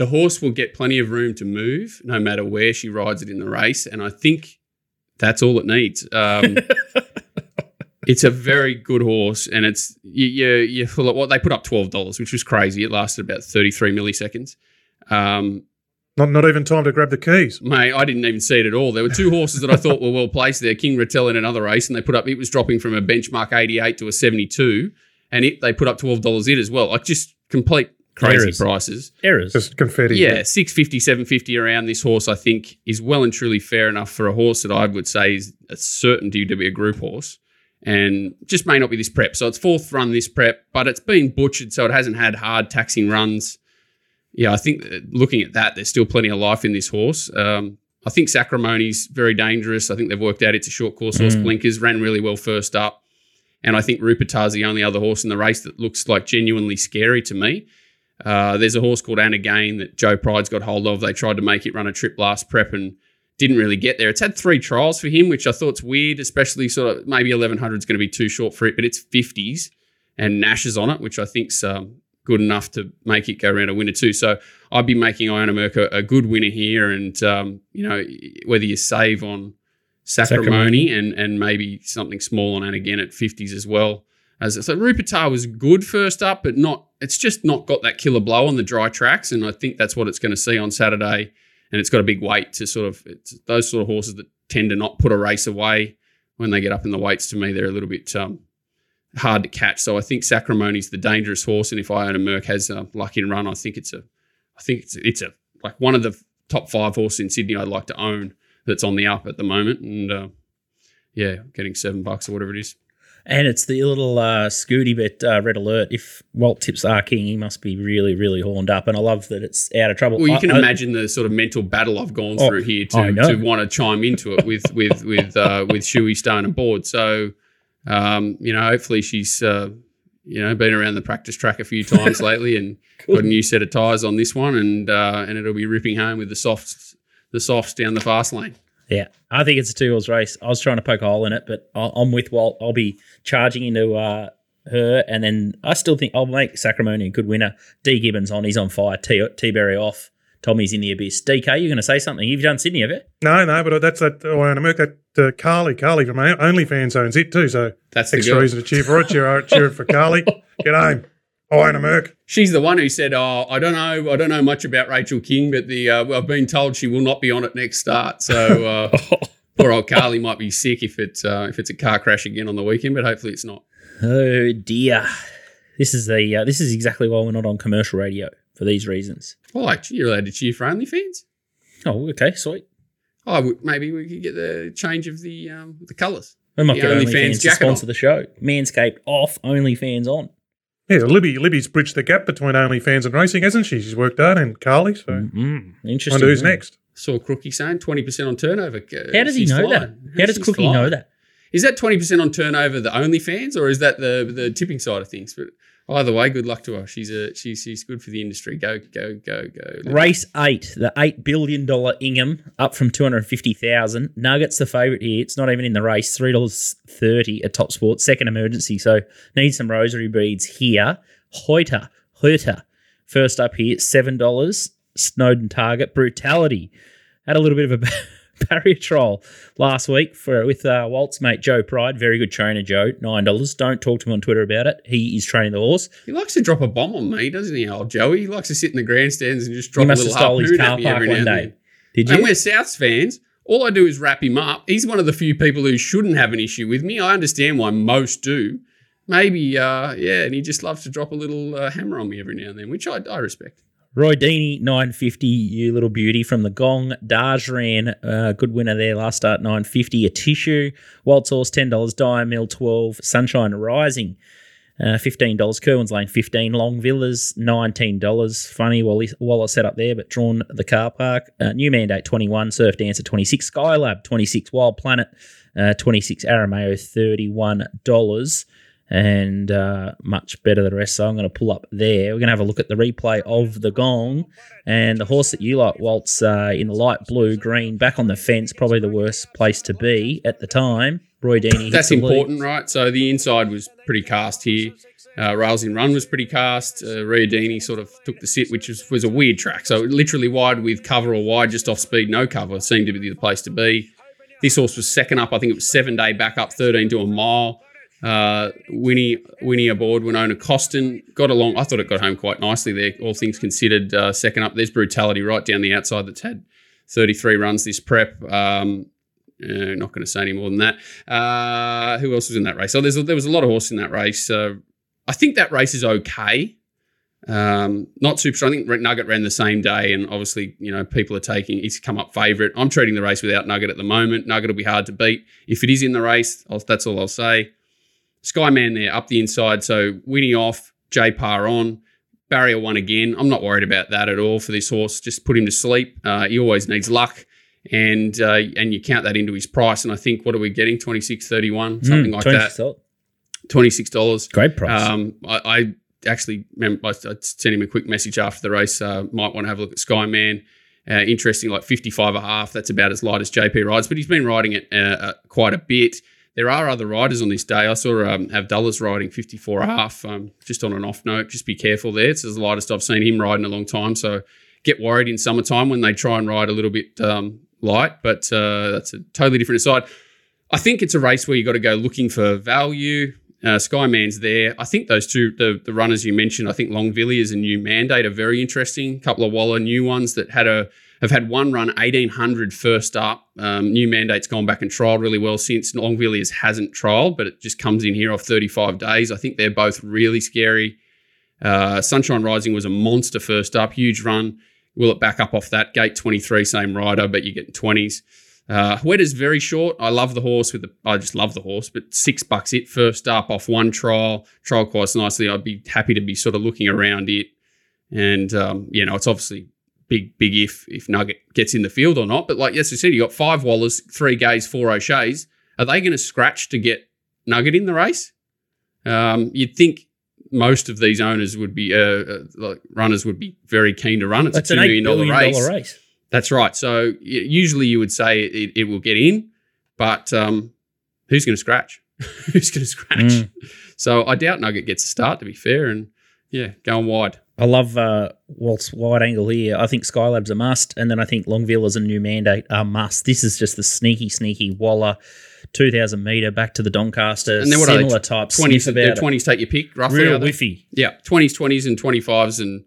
[SPEAKER 3] The horse will get plenty of room to move no matter where she rides it in the race, and I think that's all it needs. Um, (laughs) it's a very good horse, and it's you you, you what they put up twelve dollars, which was crazy. It lasted about thirty three milliseconds. Um,
[SPEAKER 4] Not not even time to grab the keys.
[SPEAKER 3] mate, I didn't even see it at all. There were two horses that I thought were well placed there. King Rattel in another race, and they put up. It was dropping from a benchmark eighty eight to a seventy two, and it they put up twelve dollars it as well. Like just complete crazy
[SPEAKER 2] Errors.
[SPEAKER 3] prices.
[SPEAKER 2] Errors.
[SPEAKER 4] Just confetti.
[SPEAKER 3] Yeah, 650, 750 around this horse, I think, is well and truly fair enough for a horse that I would say is a certainty to be a group horse. And just may not be this prep. So it's fourth run this prep, but it's been butchered, so it hasn't had hard taxing runs. Yeah, I think that looking at that, there's still plenty of life in this horse. Um, I think Sacramoni's very dangerous. I think they've worked out it's a short course horse.
[SPEAKER 2] Mm.
[SPEAKER 3] Blinkers ran really well first up. And I think Rupertar's the only other horse in the race that looks like genuinely scary to me. Uh, there's a horse called Anna Gain that Joe Pride's got hold of. They tried to make it run a trip last prep and didn't really get there. It's had three trials for him, which I thought's weird, especially sort of maybe 1100 is going to be too short for it, but it's 50s and Nash is on it, which I think's um, good enough to make it go around a winner too. So I'd be making Iona Merck a, a good winner here, and um, you know whether you save on Sacramoni and and maybe something small on and again at 50s as well. As so, Rupertar was good first up, but not. It's just not got that killer blow on the dry tracks, and I think that's what it's going to see on Saturday. And it's got a big weight to sort of it's those sort of horses that tend to not put a race away when they get up in the weights. To me, they're a little bit um, hard to catch. So I think Sacramoni's the dangerous horse, and if Iona Merck has a lucky run, I think it's a, I think it's it's a like one of the top five horses in Sydney I'd like to own that's on the up at the moment, and uh, yeah, getting seven bucks or whatever it is.
[SPEAKER 2] And it's the little uh, Scooty bet uh, red alert. If Walt tips our king, he must be really, really horned up. And I love that it's out of trouble.
[SPEAKER 3] Well, you
[SPEAKER 2] I-
[SPEAKER 3] can
[SPEAKER 2] I-
[SPEAKER 3] imagine the sort of mental battle I've gone
[SPEAKER 2] Oh,
[SPEAKER 3] through here to, to want to chime into it with (laughs) with with uh, with Shuey Stone aboard. So, um, you know, hopefully she's uh, you know been around the practice track a few times (laughs) lately and got a new set of tires on this one, and uh, and it'll be ripping home with the softs the softs down the fast lane.
[SPEAKER 2] Yeah, I think it's a two horse race. I was trying to poke a hole in it, but I- I'm with Walt. I'll be charging into uh, her, and then I still think I'll make Sacramoni a good winner. D Gibbons on, he's on fire. T T Berry off. Tommy's in the abyss. DK, you're going to say something? You've done Sydney, have you?
[SPEAKER 4] No, no, but that's that Iona Merck, that uh, Carly. Carly from OnlyFans owns it too, so
[SPEAKER 3] That's the
[SPEAKER 4] extra
[SPEAKER 3] girl.
[SPEAKER 4] reason to cheer for it. Cheer, cheer for Carly. (laughs) Get home. Iona Merck.
[SPEAKER 3] She's the one who said, "Oh, I don't know, I don't know much about Rachel King, but the uh, I've been told she will not be on it next start." So uh, (laughs) poor old Carly might be sick if it uh, if it's a car crash again on the weekend, but hopefully it's not.
[SPEAKER 2] Oh dear. This is the uh, this is exactly why we're not on commercial radio for these reasons.
[SPEAKER 3] Oh, actually, you're allowed to cheer for OnlyFans.
[SPEAKER 2] Oh, okay, sweet.
[SPEAKER 3] Oh, maybe we could get the change of the um, the colours.
[SPEAKER 2] We might
[SPEAKER 3] The
[SPEAKER 2] get
[SPEAKER 3] OnlyFans
[SPEAKER 2] OnlyFans to sponsor
[SPEAKER 3] on.
[SPEAKER 2] the show. Manscaped off, OnlyFans on.
[SPEAKER 4] Yeah, Libby Libby's bridged the gap between OnlyFans and racing, hasn't she? She's worked hard, and Carly. So
[SPEAKER 2] Mm, interesting.
[SPEAKER 4] wonder who's next.
[SPEAKER 3] Saw Crookie saying 20% on turnover. Uh,
[SPEAKER 2] How does he
[SPEAKER 3] she's
[SPEAKER 2] know that?
[SPEAKER 3] flying.
[SPEAKER 2] How does Crookie
[SPEAKER 3] flying.
[SPEAKER 2] know that?
[SPEAKER 3] Is that 20% on turnover the OnlyFans or is that the the tipping side of things? But either way, good luck to her. She's a she's she's good for the industry. Go go go go.
[SPEAKER 2] Race eight, the eight billion dollar Ingham, up from two hundred fifty thousand. Nuggets the favourite here. It's not even in the race. Three dollars thirty at Top Sport. Second emergency, so need some rosary beads here. Hoiter, Hoiter, first up here. Seven dollars. Snowden target brutality. Had a little bit of a (laughs) (laughs) barrier trial last week for with uh, Walt's mate Joe Pride. Very good trainer, Joe. Nine dollars. Don't talk to him on Twitter about it. He is training the horse.
[SPEAKER 3] He likes to drop a bomb on me, doesn't he, old Joey? He likes to sit in the grandstands and just
[SPEAKER 2] He
[SPEAKER 3] drop a
[SPEAKER 2] must have
[SPEAKER 3] little
[SPEAKER 2] stole his car
[SPEAKER 3] at me
[SPEAKER 2] park
[SPEAKER 3] every
[SPEAKER 2] one
[SPEAKER 3] now and
[SPEAKER 2] day.
[SPEAKER 3] then.
[SPEAKER 2] Did you?
[SPEAKER 3] And we're Souths fans. All I do is wrap him up. He's one of the few people who shouldn't have an issue with me. I understand why most do. Maybe, uh, yeah, and he just loves to drop a little uh, hammer on me every now and then, which I, I respect.
[SPEAKER 2] Roy Deeney, 950, you little beauty from the Gong. Daj ran, uh, good winner there last start, 950. A tissue. Waltz Horse, $10. Dire Mill, 12 Sunshine Rising, uh, $15. Kerwin's Lane, 15 Long Villas, $19. Funny while I set up there, but drawn the car park. Uh, New Mandate, 21 Surf Dancer, 26 Skylab, 26 Wild Planet, uh, 26 Arameo, $31 and uh, much better than the rest. So I'm going to pull up there. We're going to have a look at the replay of the gong and the horse that you like, Waltz, uh, in the light blue, green, back on the fence, probably the worst place to be at the time. Roy Deeney.
[SPEAKER 3] That's
[SPEAKER 2] the lead.
[SPEAKER 3] important, right? So the inside was pretty cast here. Uh, Rails in Run was pretty cast. Uh, Riadini sort of took the sit, which was, was a weird track. So literally wide with cover or wide, just off speed, no cover, seemed to be the place to be. This horse was second up. I think it was seven day back up, 13 to a mile. Uh, Winnie Winnie aboard Winona Costin got along. I thought it got home quite nicely there, all things considered. Uh, second up, there's brutality right down the outside that's had 33 runs this prep. Um, uh, not going to say any more than that. Uh, who else was in that race? So there's a, there was a lot of horse in that race. Uh, I think that race is okay. Um, not super strong. I think Nugget ran the same day, and obviously, you know, people are taking. He's come up favourite. I'm treating the race without Nugget at the moment. Nugget will be hard to beat if it is in the race. I'll, that's all I'll say. Skyman there up the inside. So Winnie off, J Parr on. Barrier one again. I'm not worried about that at all for this horse. Just put him to sleep. Uh, he always needs luck, and uh, and you count that into his price. And I think what are we getting? Twenty six thirty one, something
[SPEAKER 2] Mm,
[SPEAKER 3] like
[SPEAKER 2] 26
[SPEAKER 3] that. Twenty six dollars.
[SPEAKER 2] Great price.
[SPEAKER 3] Um, I, I actually remember I I sent him a quick message after the race. Uh, might want to have a look at Skyman. Uh, interesting, like 55 and a half. That's about as light as JP rides, but he's been riding it uh, uh, quite a bit. There are other riders on this day. I saw um, Avdulla's riding 54 a half. Um, just on an off note, just be careful there. It's the lightest I've seen him ride in a long time. So get worried in summertime when they try and ride a little bit um, light, but uh, that's a totally different aside. I think it's a race where you've got to go looking for value. Uh, Skyman's there. I think those two, the, the runners you mentioned, I think Longvilliers and New Mandate are very interesting. A couple of Waller new ones that had a have had one run 1800 first up. Um, new Mandate's gone back and trialled really well since. Longvilliers hasn't trialled, but it just comes in here off 35 days. I think they're both really scary. Uh, Sunshine Rising was a monster first up, huge run. Will it back up off that gate? 23, same rider, but you get 20s. Uh, Wetter's very short. I love the horse with the. I just love the horse, but six bucks it first up off one trial, trial quite nicely. I'd be happy to be sort of looking around it, and um, you know it's obviously big, big if if Nugget gets in the field or not. But like yes, I said, you got five Wallers, three Gays, four O'Shea's. Are they going to scratch to get Nugget in the race? Um, you'd think most of these owners would be, uh, uh, like runners would be very keen to run. It's
[SPEAKER 2] That's
[SPEAKER 3] a two
[SPEAKER 2] $8
[SPEAKER 3] million race.
[SPEAKER 2] dollar race.
[SPEAKER 3] That's right. So usually you would say it, it will get in, but um, who's going to scratch? (laughs) who's going to scratch?
[SPEAKER 2] Mm.
[SPEAKER 3] So I doubt Nugget gets a start. To be fair, and yeah, going wide.
[SPEAKER 2] I love uh, Walt's wide angle here. I think Skylab's a must, and then I think Longville Longvilla's a new mandate are must. This is just the sneaky, sneaky Waller, two thousand meter back to the Doncaster,
[SPEAKER 3] And then what are
[SPEAKER 2] similar type
[SPEAKER 3] Twenties,
[SPEAKER 2] sniff about it.
[SPEAKER 3] twenties. Take your pick. Roughly,
[SPEAKER 2] real
[SPEAKER 3] are
[SPEAKER 2] whiffy.
[SPEAKER 3] Yeah, twenties, twenties, and twenty fives, and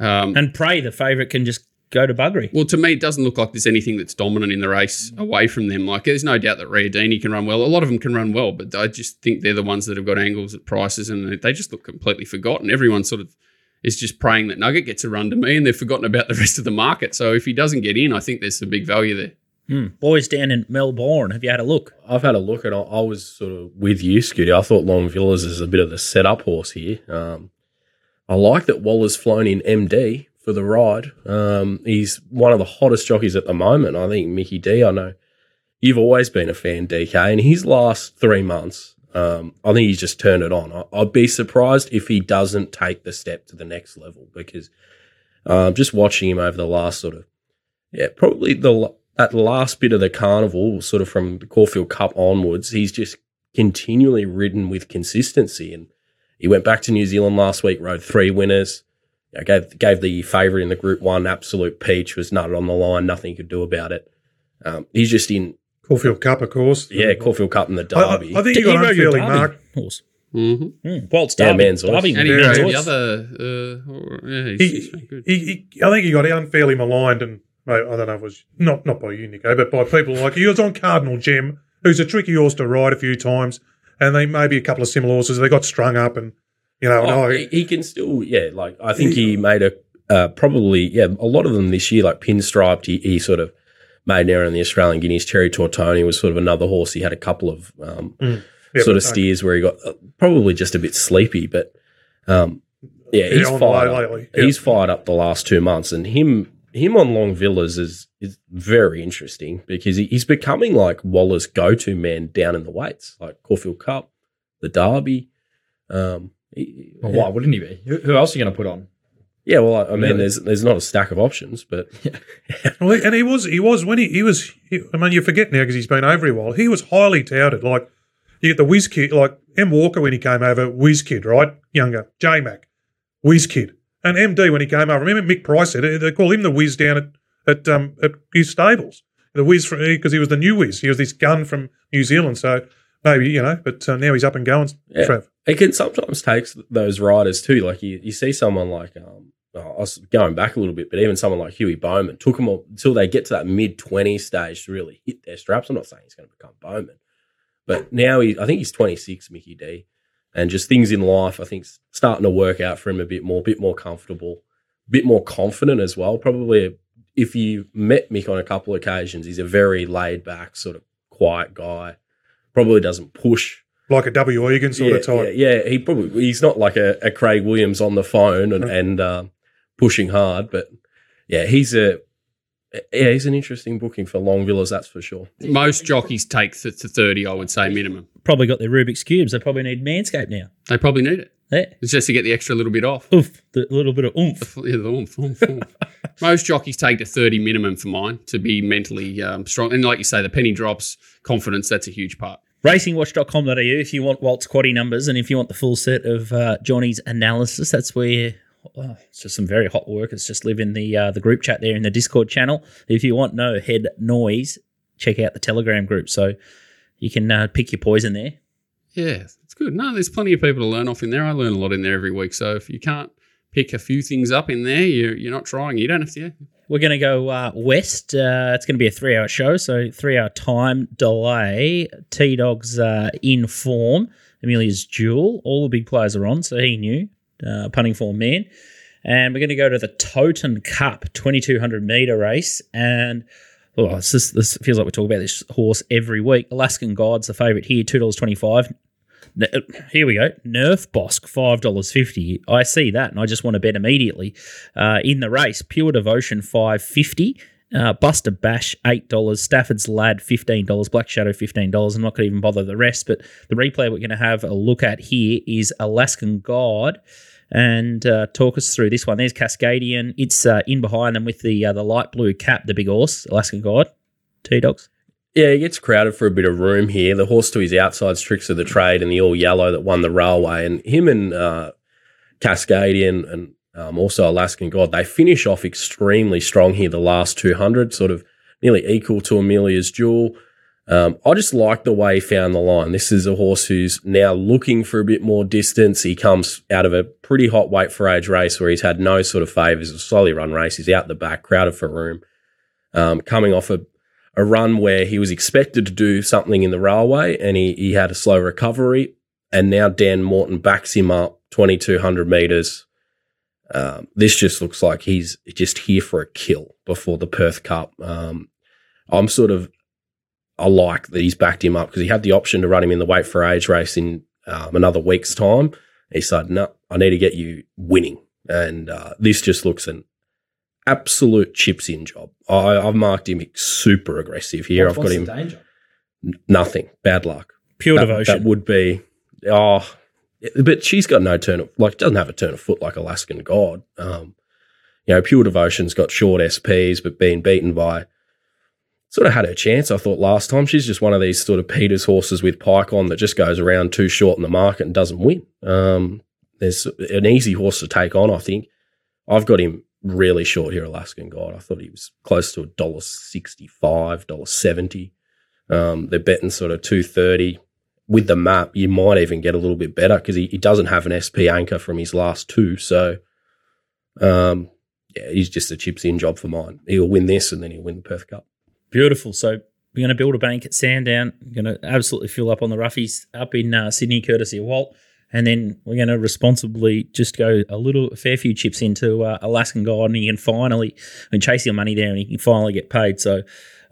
[SPEAKER 3] um,
[SPEAKER 2] And pray the favourite can just go to buggery.
[SPEAKER 3] Well, to me, it doesn't look like there's anything that's dominant in the race away from them. Like, there's no doubt that Riadini can run well. A lot of them can run well, but I just think they're the ones that have got angles at prices and they just look completely forgotten. Everyone sort of is just praying that Nugget gets a run to me and they've forgotten about the rest of the market. So if he doesn't get in, I think there's some big value there.
[SPEAKER 2] Hmm. Boys down in Melbourne, have you had a look?
[SPEAKER 6] I've had a look and I, I was sort of with you, Scooty. I thought Long Villas is a bit of the setup horse here. Um, I like that Waller's flown in MD for the ride. Um, he's one of the hottest jockeys at the moment. I think Mickey D, I know you've always been a fan, DK, and his last three months, um, I think he's just turned it on. I, I'd be surprised if he doesn't take the step to the next level because um, just watching him over the last sort of, yeah, probably the that last bit of the carnival, sort of from the Caulfield Cup onwards, he's just continually ridden with consistency. And he went back to New Zealand last week, rode three winners. You know, gave gave the favourite in the Group One absolute peach, was nutted on the line, nothing he could do about it. Um, he's just in,
[SPEAKER 4] Caulfield Cup, of course.
[SPEAKER 6] yeah, Caulfield Cup and the
[SPEAKER 4] I, I,
[SPEAKER 6] Derby.
[SPEAKER 4] I think
[SPEAKER 2] He
[SPEAKER 4] you got
[SPEAKER 2] rode your
[SPEAKER 4] unfairly
[SPEAKER 2] Derby
[SPEAKER 4] marked.
[SPEAKER 2] horse.
[SPEAKER 3] Mm-hmm.
[SPEAKER 2] Hmm. Walt's
[SPEAKER 6] Yeah,
[SPEAKER 2] Derby.
[SPEAKER 6] man's.
[SPEAKER 2] Derby,
[SPEAKER 3] And he
[SPEAKER 2] man's
[SPEAKER 3] rode the
[SPEAKER 2] horse.
[SPEAKER 3] other. Uh, yeah, he's,
[SPEAKER 4] He,
[SPEAKER 3] he's good.
[SPEAKER 4] he, he, I think he got unfairly maligned, and I don't know if it was not not by you, Nico, but by people like he was on Cardinal Gem, who's a tricky horse to ride a few times, and they maybe a couple of similar horses. They got strung up, and you know, and
[SPEAKER 6] Oh,
[SPEAKER 4] I,
[SPEAKER 6] he, he can still, yeah. Like I think he made a uh, probably, yeah, a lot of them this year, like pinstriped. He, he sort of made an error in the Australian Guineas. Cherry Tortoni was sort of another horse. He had a couple of um,
[SPEAKER 4] yeah,
[SPEAKER 6] sort of
[SPEAKER 4] but, uh,
[SPEAKER 6] steers where he got uh, probably just a bit sleepy, but um, yeah,
[SPEAKER 4] Yeah,
[SPEAKER 6] he's
[SPEAKER 4] on
[SPEAKER 6] fired
[SPEAKER 4] low
[SPEAKER 6] up.
[SPEAKER 4] lately.
[SPEAKER 6] He's fired up the last two months, and him him on Long Villas is is very interesting because he, he's becoming like Waller's go to man down in the weights, like Caulfield Cup, the Derby. Um, he-
[SPEAKER 5] Well, why wouldn't he be? Who, who else are you going to put on?
[SPEAKER 6] Yeah, well, I, I mean,
[SPEAKER 5] Really?
[SPEAKER 6] there's there's not a stack of options, but
[SPEAKER 4] Well, and he was he was when he he was. He, I mean, you forget now because he's been over a while. He was highly touted. Like you get the whiz kid, like M Walker when he came over, whiz kid, right? Younger J Mac, whiz kid, and MD when he came over. Remember Mick Price said it, they call him the whiz down at at um at his stables. The whiz because he was the new whiz. He was this gun from New Zealand. So maybe you know, but uh, now he's up and going.
[SPEAKER 6] Yeah.
[SPEAKER 4] Trev.
[SPEAKER 6] it can sometimes take those riders too. Like you, you see someone like um, oh, I was going back a little bit, but even someone like Huey Bowman took them all, until they get to that mid twenty stage to really hit their straps. I'm not saying he's going to become Bowman, but now he, I think he's 26, Mickey D, and just things in life, I think starting to work out for him a bit more, bit more comfortable, bit more confident as well. Probably if you met Mick on a couple of occasions, he's a very laid back, sort of quiet guy. Probably doesn't push
[SPEAKER 4] Like a W Egan sort
[SPEAKER 6] yeah,
[SPEAKER 4] of type.
[SPEAKER 6] Yeah, yeah, he probably he's not like a, a Craig Williams on the phone and, and um, pushing hard, but yeah, he's a yeah, he's an interesting booking for Long Villas, that's for sure.
[SPEAKER 3] Most jockeys take th- to 30, I would say, minimum.
[SPEAKER 2] Probably got their Rubik's Cubes. They probably need Manscaped now.
[SPEAKER 3] They probably need it.
[SPEAKER 2] Yeah.
[SPEAKER 3] It's just to get the extra little bit off.
[SPEAKER 2] Oof. The little bit of oomph.
[SPEAKER 3] Yeah, the oomph, oomph, oomph. (laughs) Most jockeys take to 30 minimum for mine to be mentally um, strong. And like you say, the penny drops, confidence, that's a huge part.
[SPEAKER 2] Racingwatch.com.au if you want Walt's quaddy numbers and if you want the full set of uh, Johnny's analysis, that's where oh, it's just some very hot work. It's just live in the uh, the group chat there in the Discord channel. If you want no head noise, check out the Telegram group. So you can uh, pick your poison there.
[SPEAKER 3] Yeah, it's good. No, there's plenty of people to learn off in there. I learn a lot in there every week. So if you can't pick a few things up in there, you're, you're not trying. You don't have to. Yeah.
[SPEAKER 2] We're going to go uh, west. Uh, it's going to be a three hour show, so three hour time delay. T Dog's uh, in form. Amelia's Jewel. All the big players are on, so he knew. Uh, punting form man. And we're going to go to the Toten Cup 2200 meter race. And oh, this, is, this feels like we talk about this horse every week. Alaskan God's the favourite here, $2.25. Uh, Here we go. Nerf Bosk, $5.50. I see that and I just want to bet immediately. Uh, in the race, Pure Devotion, five fifty. Uh, Buster Bash, $8. Stafford's Lad, $15. Black Shadow, $15. I'm not going to even bother the rest, but the replay we're going to have a look at here is Alaskan God. And uh, talk us through this one. There's Cascadian. It's uh, in behind them with the uh, the light blue cap, the big horse, Alaskan God. T Dogs.
[SPEAKER 6] Yeah, he gets crowded for a bit of room here. The horse to his outside, Tricks of the Trade, and the all yellow that won the railway, and him and uh, Cascadian and um, also Alaskan God, they finish off extremely strong here. The last two hundred, sort of nearly equal to Amelia's Jewel. Um, I just like the way he found the line. This is a horse who's now looking for a bit more distance. He comes out of a pretty hot weight for age race where he's had no sort of favours. A slowly run race. He's out the back, crowded for room. Um, coming off a, a run where he was expected to do something in the railway and he, he had a slow recovery. And now Dan Morton backs him up 2,200 metres. Um, this just looks like he's just here for a kill before the Perth Cup. Um, I'm sort of I like that he's backed him up because he had the option to run him in the weight for age race in um, another week's time. He said, "No, I need to get you winning," and uh, this just looks an absolute chips in job. I, I've marked him super aggressive here. I've got him
[SPEAKER 5] danger?
[SPEAKER 6] n- nothing bad luck.
[SPEAKER 2] Pure
[SPEAKER 6] that,
[SPEAKER 2] devotion.
[SPEAKER 6] That would be oh, but she's got no turn of like doesn't have a turn of foot like Alaskan God. Um, you know, pure devotion's got short SPs, but being beaten by sort of had her chance. I thought last time she's just one of these sort of Peters horses with Pike on that just goes around too short in the market and doesn't win. Um, there's an easy horse to take on. I think I've got him really short here, Alaskan God. I thought he was close to a dollar sixty-five, dollar seventy. Um, they're betting sort of two thirty with the map, you might even get a little bit better because he, he doesn't have an SP anchor from his last two. So, um, yeah, he's just a chips in job for mine. He'll win this and then he'll win the Perth Cup.
[SPEAKER 2] Beautiful. So we're going to build a bank at Sandown. We're going to absolutely fill up on the roughies up in uh, Sydney, courtesy of Walt. And then we're going to responsibly just go a little, a fair few chips into uh, Alaskan Guide, and finally, and chase your money there, and you can finally get paid. So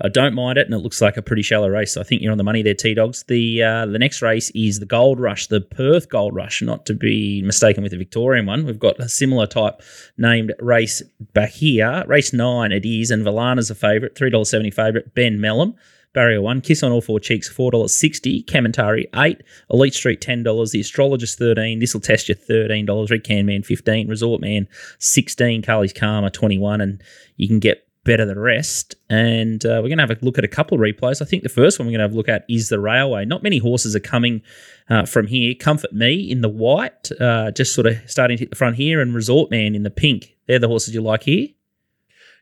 [SPEAKER 2] I don't mind it, and it looks like a pretty shallow race. So I think you're on the money there, T Dogs. The uh, the next race is the Gold Rush, the Perth Gold Rush, not to be mistaken with the Victorian one. We've got a similar type named race back here. Race nine it is, and Valana's a dollars seventy favourite. Ben Melham. Barrier one, Kiss on all four cheeks, four dollars sixty. Kementari eight, Elite Street ten dollars. The Astrologist thirteen. This will test you thirteen dollars. Red Can Man fifteen. Resort Man sixteen. Carly's Karma twenty one, and you can get better than the rest. And uh, we're going to have a look at a couple of replays. I think the first one we're going to have a look at is the Railway. Not many horses are coming uh, from here. Comfort Me in the white, uh, just sort of starting to hit the front here, and Resort Man in the pink. They're the horses you like here.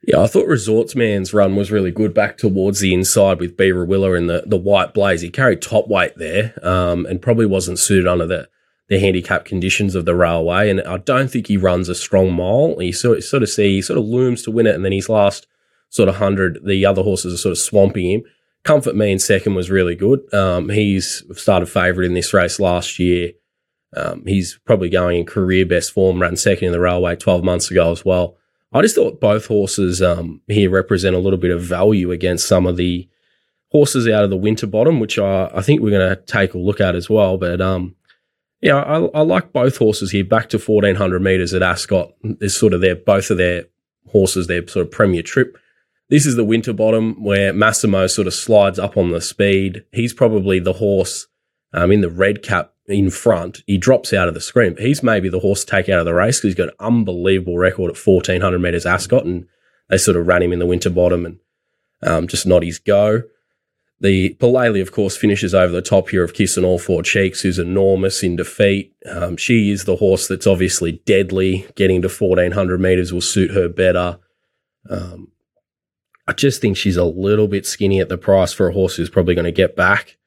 [SPEAKER 6] Yeah, I thought Resorts Man's run was really good back towards the inside with Beaver Willer in the, the white blaze. He carried top weight there um, and probably wasn't suited under the, the handicap conditions of the railway. And I don't think he runs a strong mile. You sort, sort of see, he sort of looms to win it. And then his last sort of 100, the other horses are sort of swamping him. Comfort Me in second was really good. Um, he's started favourite in this race last year. Um, he's probably going in career best form, ran second in the railway 12 months ago as well. I just thought both horses um, here represent a little bit of value against some of the horses out of the Winterbottom, which I, I think we're going to take a look at as well. But um, yeah, I, I like both horses here. Back to 1400 metres at Ascot is sort of their both of their horses, their sort of premier trip. This is the Winterbottom where Massimo sort of slides up on the speed. He's probably the horse um, in the red cap in front. He drops out of the screen. He's maybe the horse to take out of the race because he's got an unbelievable record at 1400 metres Ascot, and they sort of ran him in the Winterbottom and um, just not his go. The Palele, of course, finishes over the top here of Kiss and All Four Cheeks, who's enormous in defeat. Um, she is the horse that's obviously deadly. Getting to 1400 metres will suit her better. Um, I just think she's a little bit skinny at the price for a horse who's probably going to get back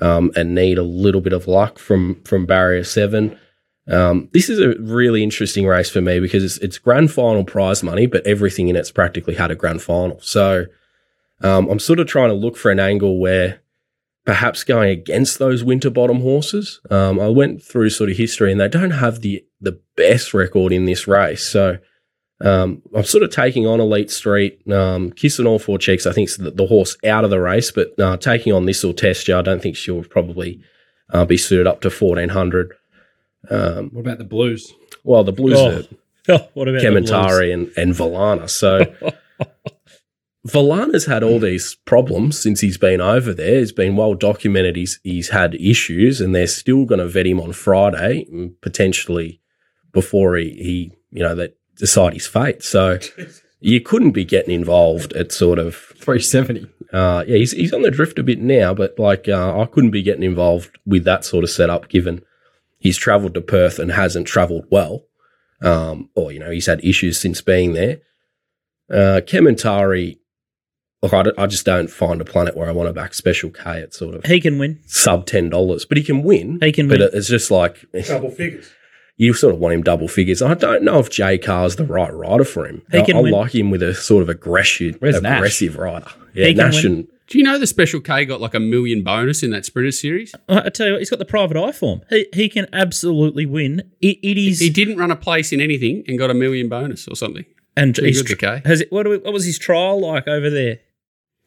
[SPEAKER 6] um, and need a little bit of luck from from barrier seven. Um, this is a really interesting race for me because it's, it's grand final prize money, but everything in it's practically had a grand final. So um, I'm sort of trying to look for an angle where perhaps going against those Winterbottom horses. Um, I went through sort of history and they don't have the the best record in this race. So um, I'm sort of taking on Elite Street, um, kissing all four cheeks. I think the, the horse out of the race, but uh, taking on this will test you. I don't think she'll probably uh, be suited up to 1400. Um,
[SPEAKER 5] What about the Blues?
[SPEAKER 6] well, the Blues
[SPEAKER 2] Oh,
[SPEAKER 6] are
[SPEAKER 2] Oh, (laughs) what about?
[SPEAKER 6] Kementari and, and Valana. So (laughs) Valana's had all these problems since he's been over there. It's been well documented. He's he's had issues, and they're still going to vet him on Friday, mm, potentially before he, he you know they decide his fate. So you couldn't be getting involved at sort of
[SPEAKER 5] 370.
[SPEAKER 6] uh, yeah, he's, he's on the drift a bit now, but like uh, I couldn't be getting involved with that sort of setup given he's travelled to Perth and hasn't travelled well, um, or you know he's had issues since being there. Uh, Kementari, look, I, d- I just don't find a planet where I want to back Special K at sort of
[SPEAKER 2] He can win.
[SPEAKER 6] sub ten dollars, but he can win.
[SPEAKER 2] He can
[SPEAKER 6] but
[SPEAKER 2] win.
[SPEAKER 6] it's just like
[SPEAKER 4] Double figures.
[SPEAKER 6] You sort of want him double figures. I don't know if J Carr's the right rider for him.
[SPEAKER 2] He
[SPEAKER 6] I,
[SPEAKER 2] can
[SPEAKER 6] I
[SPEAKER 2] win.
[SPEAKER 6] like him with a sort of aggressive,
[SPEAKER 5] Where's Nash?
[SPEAKER 6] aggressive rider. Yeah,
[SPEAKER 2] He can
[SPEAKER 6] Nash
[SPEAKER 2] win.
[SPEAKER 6] and
[SPEAKER 3] Do you know the Special K got like a million bonus in that Sprinter series?
[SPEAKER 2] I I tell you what, he's got the private eye form. He, he can absolutely win. It, it is.
[SPEAKER 3] He didn't run a place in anything and got a million bonus or something.
[SPEAKER 2] and
[SPEAKER 3] Pretty
[SPEAKER 2] he's
[SPEAKER 3] good, the K.
[SPEAKER 2] Has it, what, do we- what was his trial like over there?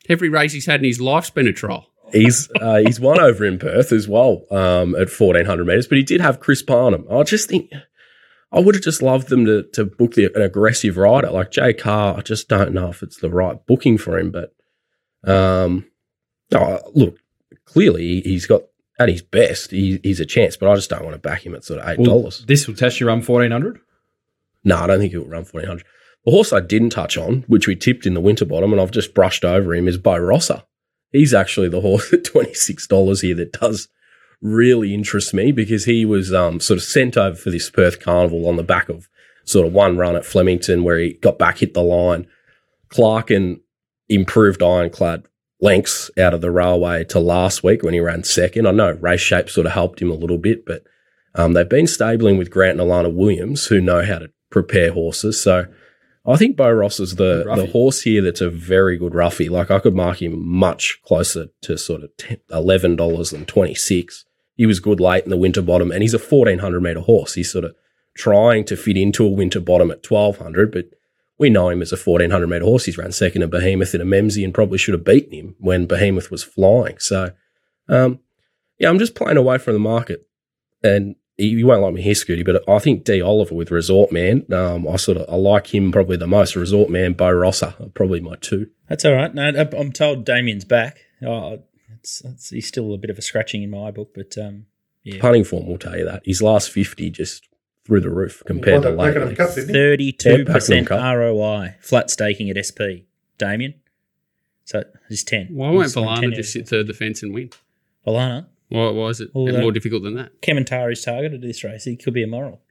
[SPEAKER 3] Every race he's had in his life's been a trial.
[SPEAKER 6] He's uh, he's won over in Perth as well um, at fourteen hundred meters, but he did have Chris Parnham. I just think I would have just loved them to to book the, an aggressive rider like Jay Carr. I just don't know if it's the right booking for him. But um, oh, look, clearly he's got at his best, he, he's a chance. But I just don't want to back him at sort of eight
[SPEAKER 5] Well,
[SPEAKER 6] dollars.
[SPEAKER 5] this will test you run fourteen hundred.
[SPEAKER 6] No, I don't think he'll run fourteen hundred. The horse I didn't touch on, which we tipped in the Winterbottom, and I've just brushed over him, is Bo Rosser. He's actually the horse (laughs) at twenty six dollars here that does really interest me because he was um, sort of sent over for this Perth Carnival on the back of sort of one run at Flemington where he got back, hit the line. Clark and improved ironclad lengths out of the railway to last week when he ran second. I know race shape sort of helped him a little bit, but um, they've been stabling with Grant and Alana Williams, who know how to prepare horses. So I think Bo Ross is the, the horse here that's a very good roughie. Like I could mark him much closer to sort of 10, $11 than 26 He was good late in the Winterbottom, and he's a 1400 meter horse. He's sort of trying to fit into a Winterbottom at 1200, but we know him as a 1400 meter horse. He's ran second to Behemoth in a Memsie and probably should have beaten him when Behemoth was flying. So, um, yeah, I'm just playing away from the market. And you you won't like me here, Scooty, but I think D. Oliver with Resort Man, um, I sort of I like him probably the most. Resort Man, Bo Rosser, are probably my two.
[SPEAKER 2] That's all right. No, I'm told Damien's back. Oh, it's, it's, he's still a bit of a scratching in my book, but um, yeah.
[SPEAKER 6] Punting form will tell you that. His last 50 just through the roof compared to
[SPEAKER 4] Won that
[SPEAKER 6] lately.
[SPEAKER 4] Cup, didn't he?
[SPEAKER 2] Thirty-two
[SPEAKER 6] Yeah,
[SPEAKER 2] percent
[SPEAKER 6] Pakenham
[SPEAKER 2] ROI, flat staking at SP. Damien, so he's ten.
[SPEAKER 3] Why won't
[SPEAKER 2] He's won 10
[SPEAKER 3] Valana just sit third defence and win?
[SPEAKER 2] Valana?
[SPEAKER 3] Why, why is it
[SPEAKER 2] Well, uh,
[SPEAKER 3] more difficult than that?
[SPEAKER 2] Kementari's targeted this race. He could be immoral.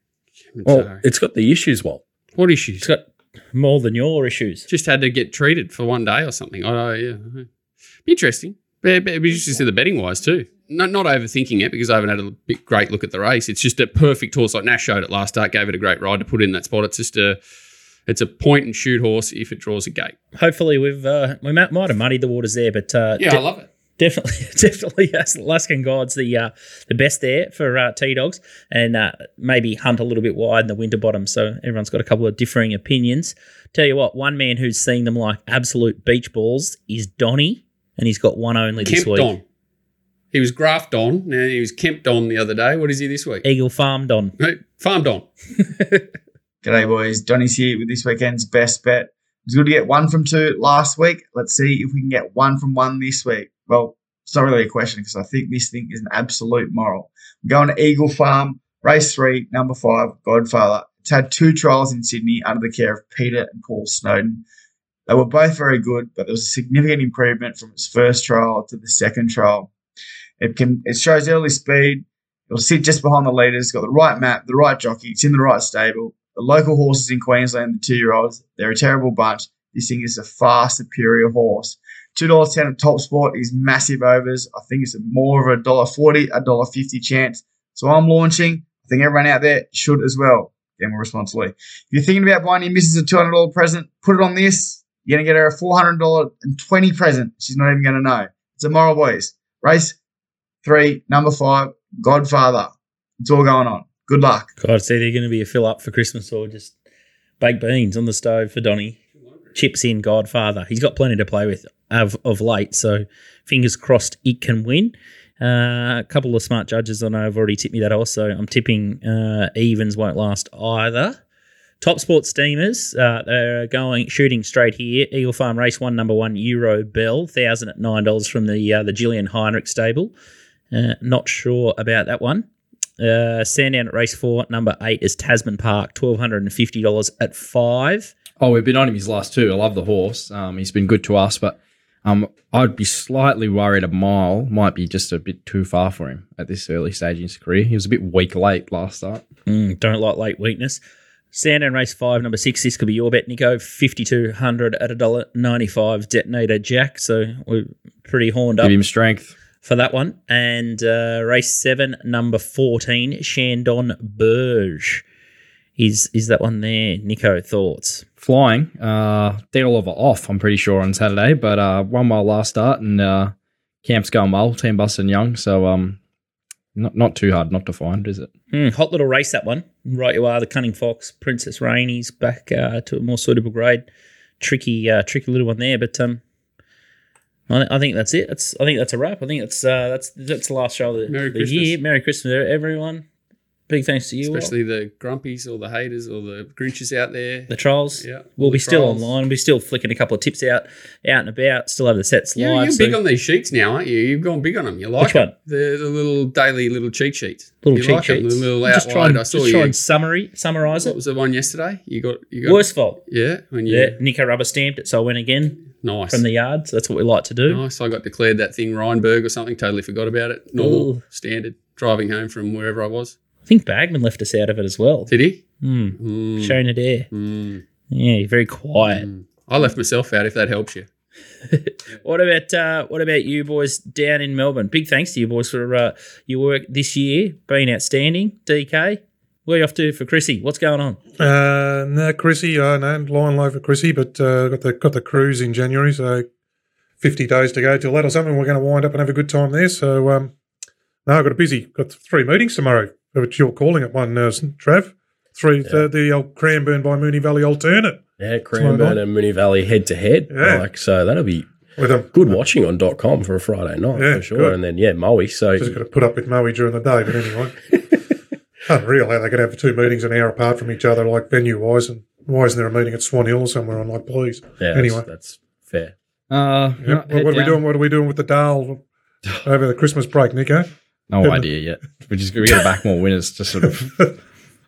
[SPEAKER 6] Well,
[SPEAKER 3] Sorry.
[SPEAKER 6] it's got the issues, Walt.
[SPEAKER 3] what issues?
[SPEAKER 2] He's got more than your issues.
[SPEAKER 3] just had to get treated for one day or something. Oh, yeah. Be interesting. But, but it'd be interesting to see the betting wise too. Not, not overthinking it because I haven't had a big, great look at the race. It's just a perfect horse like Nash showed it last start, gave it a great ride to put in that spot. It's just a, it's a point and shoot horse if it draws a gate.
[SPEAKER 2] Hopefully, we've uh, we might, might have muddied the waters there, but uh,
[SPEAKER 3] Yeah,
[SPEAKER 2] de-
[SPEAKER 3] I love it.
[SPEAKER 2] Definitely, (laughs) definitely, yes, Alaskan God's the uh, the best there for uh, T Dogs, and uh, maybe hunt a little bit wide in the Winterbottom. So everyone's got a couple of differing opinions. Tell you what, one man who's seeing them like absolute beach balls is Donny, and he's got one only this
[SPEAKER 3] Kempt
[SPEAKER 2] week.
[SPEAKER 3] on. He was graphed on. Now he was kemped on the other day. What is he this week?
[SPEAKER 2] Eagle farmed on. (laughs)
[SPEAKER 3] Hey, farmed on. (laughs)
[SPEAKER 7] G'day, boys. Donny's here with this weekend's best bet. It was good to get one from two last week. Let's see if we can get one from one this week. Well, it's not really a question because I think this thing is an absolute moral. We're going to Eagle Farm, race three, number five, Godfather. It's had two trials in Sydney under the care of Peter and Paul Snowden. They were both very good, but there was a significant improvement from its first trial to the second trial. It can it shows early speed. It'll sit just behind the leaders. Got the right map, the right jockey. It's in the right stable. The local horses in Queensland, the two-year-olds, they're a terrible bunch. This thing is a far superior horse. Two dollars ten at Top Sport is massive overs. I think it's more of a dollar forty, a dollar fifty chance. So I'm launching. I think everyone out there should as well. Gamble responsibly. If you're thinking about buying your missus a two hundred dollar present, put it on this. You're gonna get her a four hundred dollar and twenty present. She's not even gonna know. It's a moral boys. Race three, number five, Godfather. It's all going on. Good luck.
[SPEAKER 2] God, it's either going to be a fill up for Christmas or just baked beans on the stove for Donny. Chips in Godfather. He's got plenty to play with of, of late, so fingers crossed it can win. Uh, a couple of smart judges I know have already tipped me that also. I'm tipping uh, evens won't last either. Top Sport Steamers, uh, they're going shooting straight here. Eagle Farm Race One, number one, Euro Bell, thousand at nine dollars from the uh, the Gillian Heinrich stable. Uh, not sure about that one. Uh, Sandown at race four, number eight is Tasman Park, twelve hundred and fifty dollars at five.
[SPEAKER 5] Oh, we've been on him his last two. I love the horse. Um, he's been good to us, but um, I'd be slightly worried a mile might be just a bit too far for him at this early stage in his career. He was a bit weak late last start.
[SPEAKER 2] Mm, don't like late weakness. Sandown race five, number six. This could be your bet, Nico. Fifty two hundred at a dollar ninety five. Detonator Jack. So we're pretty horned up
[SPEAKER 5] Give him strength.
[SPEAKER 2] for that one. And uh, race seven, number fourteen, Shandon Burge. Is is that one there? Nico, thoughts?
[SPEAKER 5] Flying. Uh, dead all over off, I'm pretty sure, on Saturday, but uh, one mile last start and uh, camp's going well. Team Busuttin Young. So um, not, not too hard not to find, is it?
[SPEAKER 2] Hmm, hot little race that one. Right, you are the Cunning Fox, Princess Rainey's back uh, to a more suitable grade. Tricky, uh, tricky little one there, but um, I, I think that's it. That's I think that's a wrap. I think that's uh, that's that's the last show of the,
[SPEAKER 3] Merry
[SPEAKER 2] the year. Merry Christmas, everyone. Big thanks to you, all.
[SPEAKER 3] Especially the grumpies or the haters or the Grinches out there.
[SPEAKER 2] the trolls.
[SPEAKER 3] Yeah,
[SPEAKER 2] we'll be
[SPEAKER 3] the
[SPEAKER 2] still online. We're still flicking a couple of tips out, out and about. Still have the sets
[SPEAKER 3] Yeah,
[SPEAKER 2] live.
[SPEAKER 3] you're
[SPEAKER 2] so-
[SPEAKER 3] big on these sheets now, aren't you? You've gone big on them. You like
[SPEAKER 2] Which one?
[SPEAKER 3] it? The, the little daily little cheat sheets.
[SPEAKER 2] little
[SPEAKER 3] you
[SPEAKER 2] cheat
[SPEAKER 3] like 'em?
[SPEAKER 2] sheets.
[SPEAKER 3] The little
[SPEAKER 2] just try and,
[SPEAKER 3] I saw
[SPEAKER 2] just
[SPEAKER 3] you.
[SPEAKER 2] try and summary summarize it.
[SPEAKER 3] what was the one yesterday? You got you got
[SPEAKER 2] Worst fault.
[SPEAKER 3] Yeah, when you
[SPEAKER 2] Yeah, Nico rubber stamped it, so I went again
[SPEAKER 3] nice
[SPEAKER 2] from the yard. So that's what we like to do.
[SPEAKER 3] nice. I got declared that thing Reinberg or something. Totally forgot about it. Normal
[SPEAKER 2] Ooh.
[SPEAKER 3] standard driving home from wherever I was.
[SPEAKER 2] I think Bagman left us out of it as well.
[SPEAKER 3] Did he?
[SPEAKER 2] Hmm.
[SPEAKER 3] Mm,
[SPEAKER 2] Showing it air.
[SPEAKER 3] mm,
[SPEAKER 2] Yeah, very quiet.
[SPEAKER 3] mm. I left myself out. If that helps you. (laughs)
[SPEAKER 2] What about uh, what about you boys down in Melbourne? Big thanks to you boys for uh, your work this year, being outstanding. DK, where are you off to for Chrissy? What's going on?
[SPEAKER 4] Uh, no, Chrissy, uh, no, lying low for Chrissy, but uh, got the got the cruise in January, so fifty days to go till that or something. We're going to wind up and have a good time there. So, um, no, I've got a busy, got three meetings tomorrow, which you're calling it one, uh, Trav. Three, the, the old Cranbourne by Moonee Valley alternate
[SPEAKER 6] Yeah,
[SPEAKER 4] going
[SPEAKER 6] Cranbourne and Moonee Valley head to head.
[SPEAKER 4] Yeah.
[SPEAKER 6] Like so that'll be
[SPEAKER 4] with them.
[SPEAKER 6] good watching on .com for a Friday night
[SPEAKER 4] Yeah,
[SPEAKER 6] for sure.
[SPEAKER 4] good.
[SPEAKER 6] And then yeah, Moe. So
[SPEAKER 4] Just got to put up with Moe during the day, but anyway. (laughs) Unreal how they could have two meetings an hour apart from each other, like venue wise, and why isn't there a meeting at Swan Hill or somewhere? I'm like, please.
[SPEAKER 6] yeah,
[SPEAKER 4] anyway.
[SPEAKER 6] that's, that's fair.
[SPEAKER 5] Uh,
[SPEAKER 4] Yep.
[SPEAKER 5] no,
[SPEAKER 4] What,
[SPEAKER 5] head
[SPEAKER 4] what are we doing? What are we doing with the Dale (laughs) over the Christmas break, Nico?
[SPEAKER 5] No idea yet. We just we got to back more winners to sort of (laughs)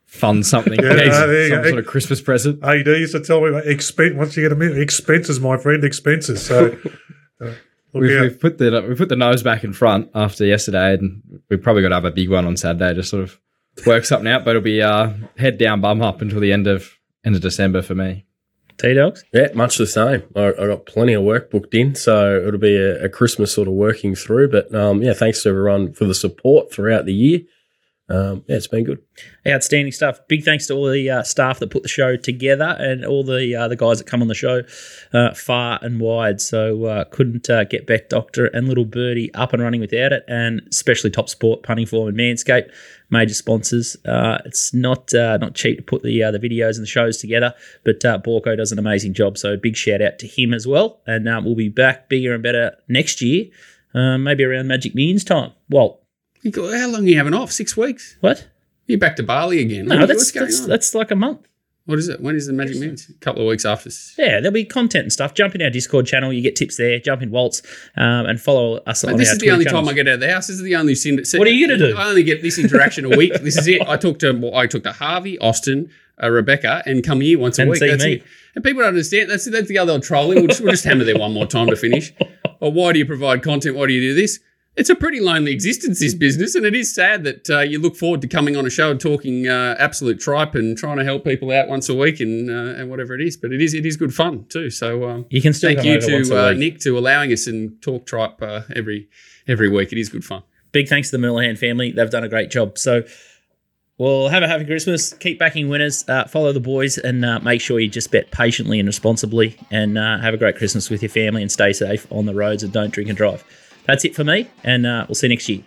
[SPEAKER 5] fund something.
[SPEAKER 4] Yeah,
[SPEAKER 5] Some
[SPEAKER 4] there you go.
[SPEAKER 5] sort of Christmas present.
[SPEAKER 4] Hey, AD used to tell me about expense. Once you get a minute, expenses, my friend, expenses. So uh,
[SPEAKER 5] We've, we've put the we put the nose back in front after yesterday, and we've probably got to have a big one on Saturday to sort of work something out. But it'll be uh, head down, bum up until the end of end of December for me.
[SPEAKER 2] T Dogs?
[SPEAKER 6] Yeah, much the same. I, I got plenty of work booked in, so it'll be a, a Christmas sort of working through. But um, yeah, thanks to everyone for the support throughout the year. Um, yeah, it's been good.
[SPEAKER 2] Outstanding stuff. Big thanks to all the uh, staff that put the show together and all the uh, the guys that come on the show uh, far and wide. So uh, couldn't uh, get Beck Doctor and Little Birdie up and running without it, and especially Top Sport, Punting Form, and Manscaped, major sponsors. Uh, it's not not cheap to put the the videos and the shows together, but Borko does an amazing job. So big shout out to him as well. And uh, we'll be back bigger and better next year, maybe around Magic Millions time. Well,
[SPEAKER 3] You go, How long are you having off? Six weeks?
[SPEAKER 2] what?
[SPEAKER 3] You're back to Bali again.
[SPEAKER 2] No, that's that's, that's like a month.
[SPEAKER 3] what is it? When is the Magic Millions? A couple of weeks after.
[SPEAKER 2] Yeah, there'll be content and stuff. Jump in our Discord channel. You get tips there. Jump in Waltz um, and follow us
[SPEAKER 3] Mate,
[SPEAKER 2] on
[SPEAKER 3] this is the only
[SPEAKER 2] channels.
[SPEAKER 3] time I get out of the house. This is the only. Sin-
[SPEAKER 2] What are you gonna do?
[SPEAKER 3] I only get this interaction a (laughs) week. This is it. I talk to well, I talk to Harvey, Austin, uh, Rebecca, and come here once a
[SPEAKER 2] And
[SPEAKER 3] week.
[SPEAKER 2] see
[SPEAKER 3] That's
[SPEAKER 2] me.
[SPEAKER 3] it. And people don't understand. That's that's the other old trolling. We'll just, we'll just hammer there one more time to finish. (laughs) Or why do you provide content? Why do you do this? It's a pretty lonely existence, this business, and it is sad that uh, you look forward to coming on a show and talking uh, absolute tripe and trying to help people out once a week and uh, and whatever it is. But it is it is good fun too. So um,
[SPEAKER 2] You can still
[SPEAKER 3] thank you to uh. Nick to allowing us and talk tripe uh, every every week. It is good fun.
[SPEAKER 2] Big thanks to the Millihan family. They've done a great job. So we'll have a happy Christmas. Keep backing winners. Uh, follow the boys and uh, make sure you just bet patiently and responsibly. And uh, have a great Christmas with your family and stay safe on the roads and don't drink and drive. That's it for me, and uh, we'll see you next year.